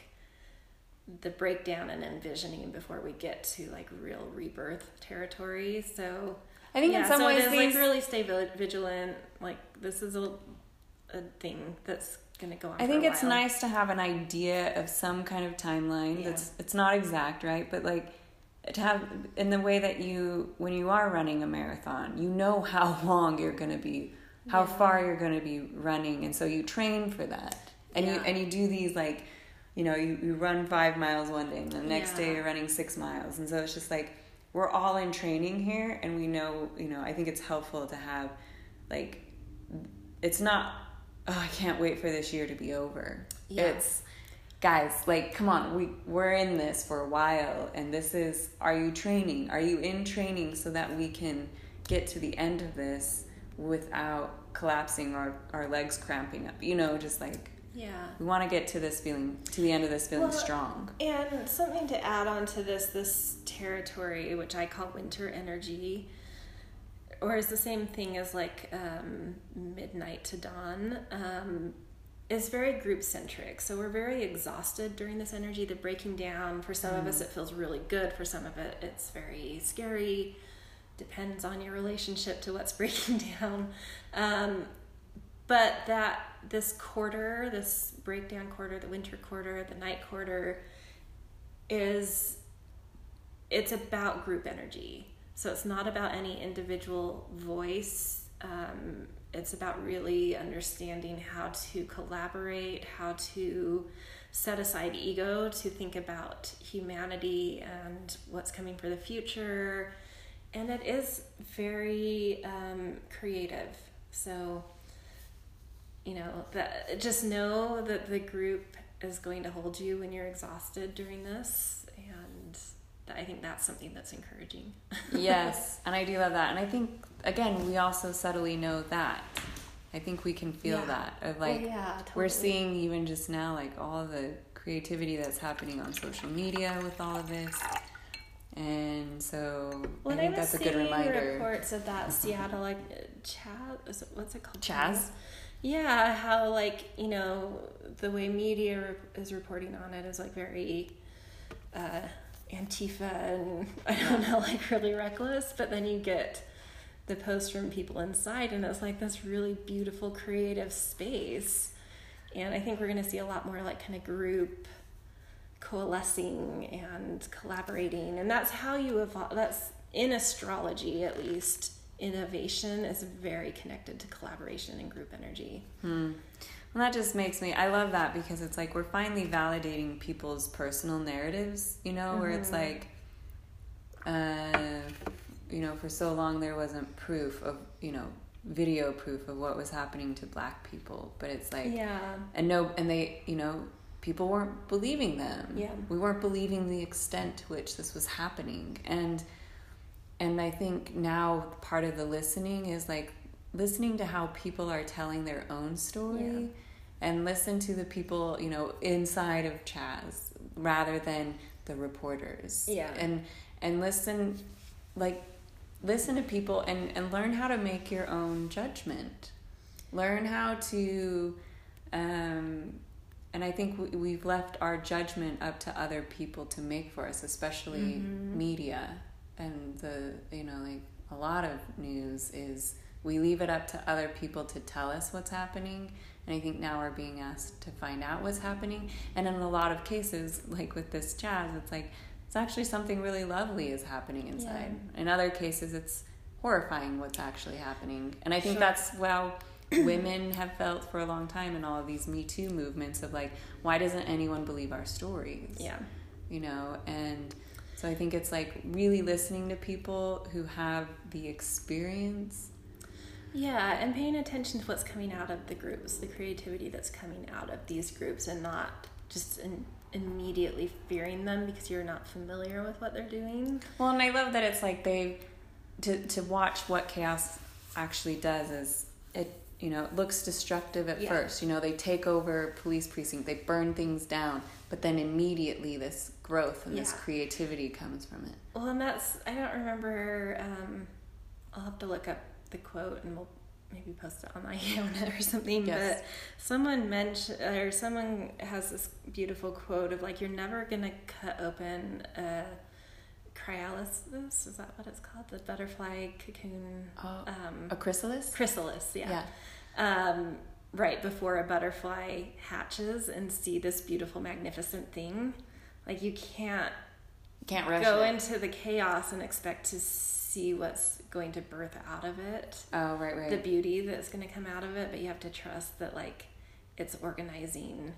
A: the breakdown and envisioning before we get to like real rebirth territory. So
C: I think
A: yeah,
C: in some
A: so
C: ways
A: it is,
C: these
A: like really stay vigilant. Like this is a, a thing that's gonna go on.
C: I think it's nice to have an idea of some kind of timeline
A: Yeah.
C: that's it's not exact, right? But like to have in the way that you when you are running a marathon, you know how [LAUGHS] long you're going to be how
A: Yeah.
C: far you're going to be running and so you train for that. And you and you do these like you know, you, you run five miles one day and the next day you're running six miles. And so it's just like we're all in training here and we know, you know, I think it's helpful to have like it's not oh i can't wait for this year to be over
A: Yeah.
C: it's guys like come on we we're in this for a while and this is are you training? Are you in training so that we can get to the end of this without collapsing or our legs cramping up? You know just like
A: Yeah.
C: we want to get to this feeling to the end of this feeling
A: Well,
C: strong.
A: And something to add on to this, this territory, which I call winter energy, or is the same thing as like um, midnight to dawn, um, is very group centric. So we're very exhausted during this energy. The breaking down, for some of us, it feels really good. For some of it, it's very scary. Depends on your relationship to what's [LAUGHS] breaking down. Um, but that this quarter, this breakdown quarter, the winter quarter, the night quarter, is it's about group energy. So it's not about any individual voice. Um, it's about really understanding how to collaborate, how to set aside ego to think about humanity and what's coming for the future. And it is very um, creative. So, you know, that just know that the group is going to hold you when you're exhausted during this. I think that's something that's encouraging. [LAUGHS]
C: yes and i do love that and i think again we also subtly know that i think we can feel
A: Yeah.
C: that of like
A: yeah,
C: we're seeing even just now like all the creativity that's happening on social media with all of this and so
A: Well,
C: i
A: I
C: think
A: was
C: that's a good reminder
A: reports of that Seattle like Chaz. What's it called?
C: Chaz?
A: Yeah, how like you know the way media re- is reporting on it is like very uh, Antifa and [LAUGHS] I don't know, like really reckless. But then you get the posts from people inside, and it's like this really beautiful, creative space. And I think we're going to see a lot more like kind of group coalescing and collaborating and that's how you evolve that's in astrology at least innovation is very connected to collaboration and group energy
C: Hmm. Well, that just makes me. I love that because it's like we're finally validating people's personal narratives. You know, where it's
A: Mhm.
C: like, uh, you know, for so long there wasn't proof of you know video proof of what was happening to black people but it's like
A: Yeah.
C: and no and they you know people weren't believing them
A: Yeah.
C: we weren't believing the extent to which this was happening and and i think now part of the listening is like listening to how people are telling their own story
A: Yeah.
C: and listen to the people you know inside of chaz rather than the reporters
A: Yeah.
C: and and listen like listen to people and and learn how to make your own judgment learn how to um and i think we, we've left our judgment up to other people to make for us especially
A: Mhm.
C: media and the you know like a lot of news is we leave it up to other people to tell us what's happening. And i think now we're being asked to find out what's happening. And in a lot of cases like with this Chaz it's like it's actually something really lovely is happening inside. In other cases it's horrifying what's actually happening. And i think
A: Sure.
C: that's how [CLEARS THROAT] women have felt for a long time in all of these me too movements of like why doesn't anyone believe our stories?
A: Yeah.
C: you know and so i think it's like really listening to people who have the experience
A: Yeah, and paying attention to what's coming out of the groups, the creativity that's coming out of these groups, and not just in, immediately fearing them because you're not familiar with what they're doing.
C: well and i love that it's like they to to watch what chaos actually does is it you know it looks destructive at
A: Yeah.
C: first you know they take over police precinct they burn things down but then immediately this growth and this creativity comes from it
A: Well, and that's, I don't remember, um, I'll have to look up the quote and we'll maybe post it on my [LAUGHS] Yona or something.
C: Yes.
A: But someone mentioned, or someone has this beautiful quote of like, you're never going to cut open a cryolysis. Is that what it's called? The butterfly cocoon.
C: oh,
A: Um,
C: a chrysalis
A: chrysalis,
C: yeah
A: um, right before a butterfly hatches and see this beautiful, magnificent thing. Like you can't
C: can't rush
A: go
C: it.
A: into the chaos and expect to see what's going to birth out of it,
C: oh right right
A: the beauty that's going to come out of it. But you have to trust that like it's organizing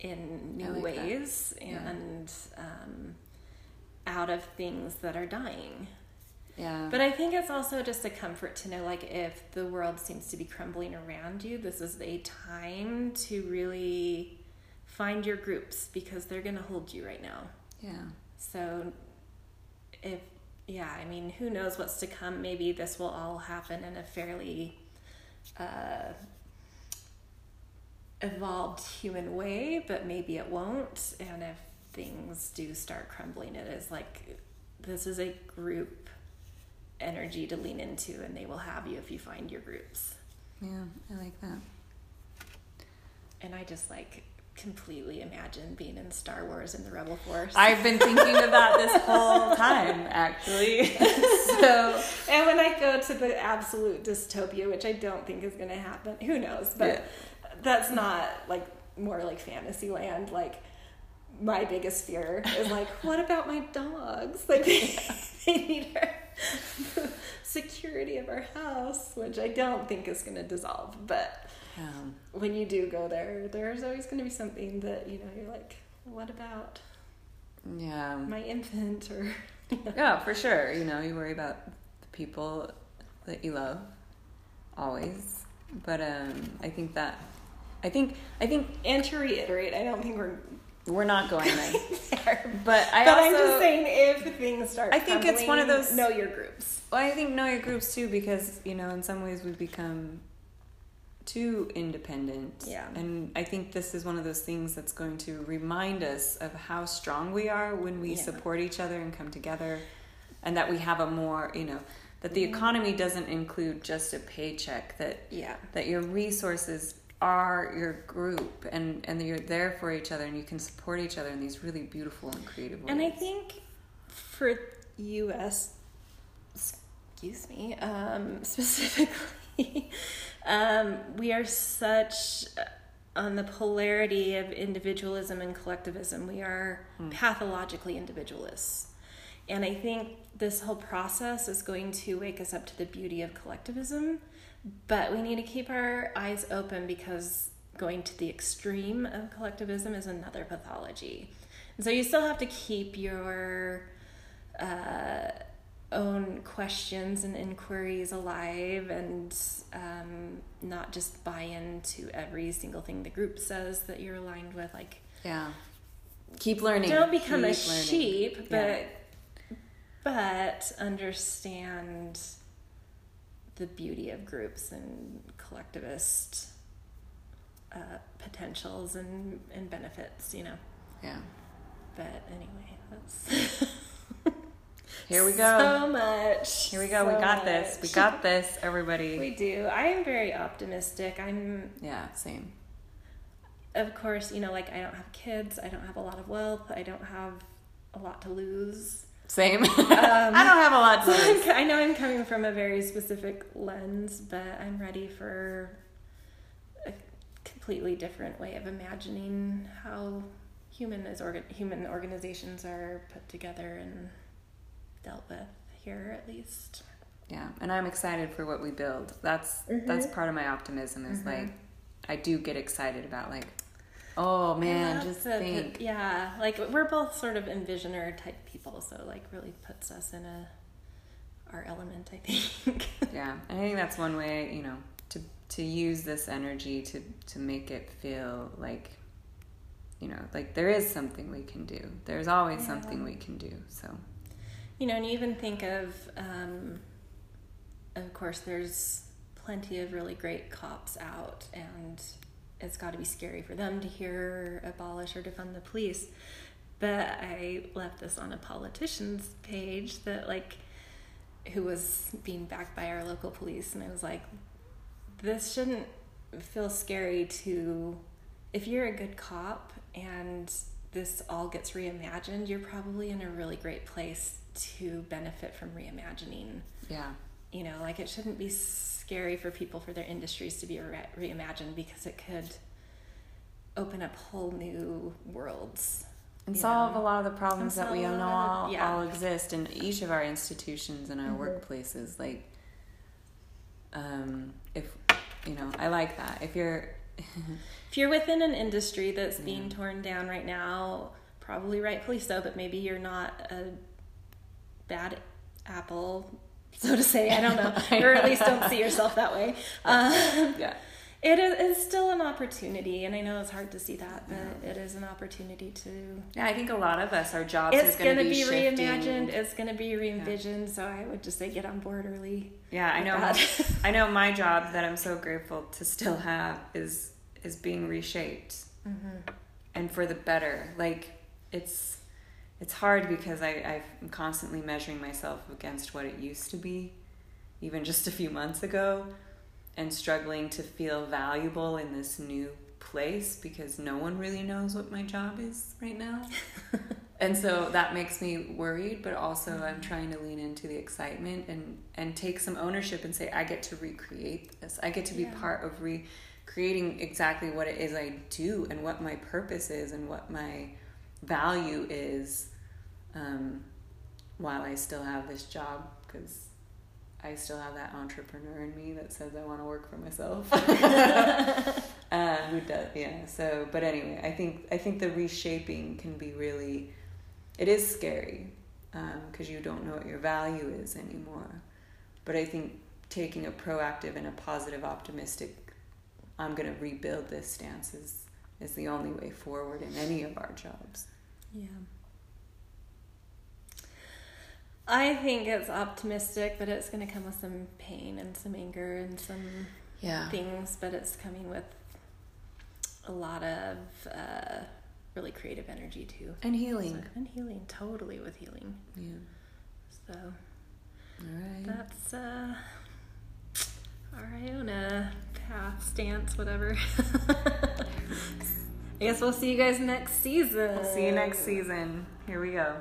A: in new
C: like
A: ways
C: Yeah.
A: and um, out of things that are dying.
C: yeah
A: But I think it's also just a comfort to know, like, if the world seems to be crumbling around you, this is a time to really find your groups because they're going to hold you right now.
C: yeah
A: So, if, yeah, I mean, who knows what's to come? Maybe this will all happen in a fairly uh, evolved human way, but maybe it won't. And if things do start crumbling, it is like this is a group energy to lean into, and they will have you if you find your groups.
C: yeah i like that
A: And I just like completely imagine being in Star Wars in the Rebel Force.
C: I've been thinking of that this whole time, actually. [LAUGHS] so
A: And when I go to the absolute dystopia, which I don't think is going to happen, who knows? But
C: Yeah.
A: that's not like more like fantasy land. Like my biggest fear is like, [LAUGHS] what about my dogs? Like they, [LAUGHS] they need our security of our house, which I don't think is going to dissolve. But
C: um,
A: when you do go there, there's always going to be something that you know you're like, what about
C: yeah,
A: my infant or [LAUGHS]
C: yeah, for sure. You know, you worry about the people that you love always, but um, I think that I think I think
A: and to reiterate, I don't think we're
C: we're not going there. [LAUGHS]
A: there.
C: But I
A: but
C: also
A: I'm just saying, if things start,
C: I think it's one of those-
A: know your groups.
C: Well, I think know your groups too because you know in some ways we've become too independent.
A: Yeah.
C: And I think this is one of those things that's going to remind us of how strong we are when we
A: Yeah.
C: support each other and come together, and that we have a more you know that the economy doesn't include just a paycheck that
A: Yeah,
C: that your resources are your group and and that you're there for each other and you can support each other in these really beautiful and creative ways.
A: and I think for U.S. excuse me um, [LAUGHS] specifically, um, we are such uh, on the polarity of individualism and collectivism. We are pathologically individualists. And I think this whole process is going to wake us up to the beauty of collectivism, but we need to keep our eyes open because going to the extreme of collectivism is another pathology. And so you still have to keep your uh, own questions and inquiries alive and um, not just buy into every single thing the group says that you're aligned with. Like,
C: Yeah. Keep learning.
A: don't become a
C: learning.
A: sheep, but
C: Yeah.
A: but understand the beauty of groups and collectivist uh, potentials and, and benefits, you know.
C: Yeah.
A: But anyway, that's [LAUGHS]
C: Here we go.
A: So much.
C: Here we go. we
A: so
C: got this. We got [LAUGHS] this, everybody.
A: We do. I am very optimistic. I'm,
C: yeah, same.
A: of course, you know, like I don't have kids. I don't have a lot of wealth. I don't have a lot to lose.
C: Same. [LAUGHS] Um, I don't have a lot to [LAUGHS] lose.
A: I know I'm coming from a very specific lens, but I'm ready for a completely different way of imagining how human is organ- human organizations are put together and dealt with here, at least.
C: Yeah, and I'm excited for what we build. That's that's mm-hmm. part of my optimism. Is mm-hmm. like, I do get excited about like, oh man,
A: love
C: just
A: the-
C: think.
A: Yeah, like we're both sort of envisioner type people, so like really puts us in a our element, I think. [LAUGHS]
C: Yeah, I think that's one way, you know, to to use this energy to to make it feel like, you know, like there is something we can do. There's always
A: Yeah.
C: something we can do. So
A: You know, and you even think of, um, of course, there's plenty of really great cops out, and it's got to be scary for them to hear abolish or defund the police. But I left this on a politician's page that, like, who was being backed by our local police, and I was like, this shouldn't feel scary to, if you're a good cop and this all gets reimagined, you're probably in a really great place to benefit from reimagining.
C: yeah,
A: You know, like it shouldn't be scary for people for their industries to be re- reimagined because it could open up whole new worlds.
C: and solve
A: know.
C: a lot of the problems that we know
A: solve a lot
C: all,
A: of- yeah.
C: all exist in each of our institutions and our
A: Mhm.
C: workplaces. Like, um, if you know, I like that. If you're [LAUGHS]
A: If you're within an industry that's being
C: Yeah.
A: torn down right now, probably rightfully so, but maybe you're not a bad apple, so to say. I don't know, [LAUGHS] or at least don't see yourself that way. Um,
C: yeah.
A: it is still an opportunity, and I know it's hard to see that, but it is an opportunity to.
C: Yeah, I think a lot of us, our jobs
A: It's
C: is going
A: gonna
C: to
A: be, reimagined. It's gonna be re-envisioned. So I would just say get on board early.
C: Yeah, I know. [LAUGHS] I know [LAUGHS] my job that I'm so grateful to still have is is being reshaped
A: Mm-hmm.
C: and for the better. Like it's it's hard because I I'm constantly measuring myself against what it used to be, even just a few months ago, and struggling to feel valuable in this new place because no one really knows what my job is right now. [LAUGHS] and so that makes me worried but also i'm mm-hmm. trying to lean into the excitement and and take some ownership and say i get to recreate this i get to be
A: Yeah.
C: part of recreating exactly what it is i do and what my purpose is and what my value is um, while i still have this job because i still have that entrepreneur in me that says i want to work for myself. [LAUGHS] Uh, who does yeah so but anyway i think i think the reshaping can be really it is scary because you don't know what your value is anymore. But i think taking a proactive and a positive optimistic i'm going to rebuild this stance is, is the only way forward in any of our jobs
A: Yeah. I think it's optimistic, but it's going to come with some pain and some anger and some
C: yeah
A: things, but it's coming with a lot of uh, really creative energy too.
C: and healing
A: So, and healing, totally with healing.
C: yeah
A: So
C: all right
A: that's uh, our Iona path, stance, whatever. [LAUGHS] I guess we'll see you guys next season.
C: we'll see you next season here we go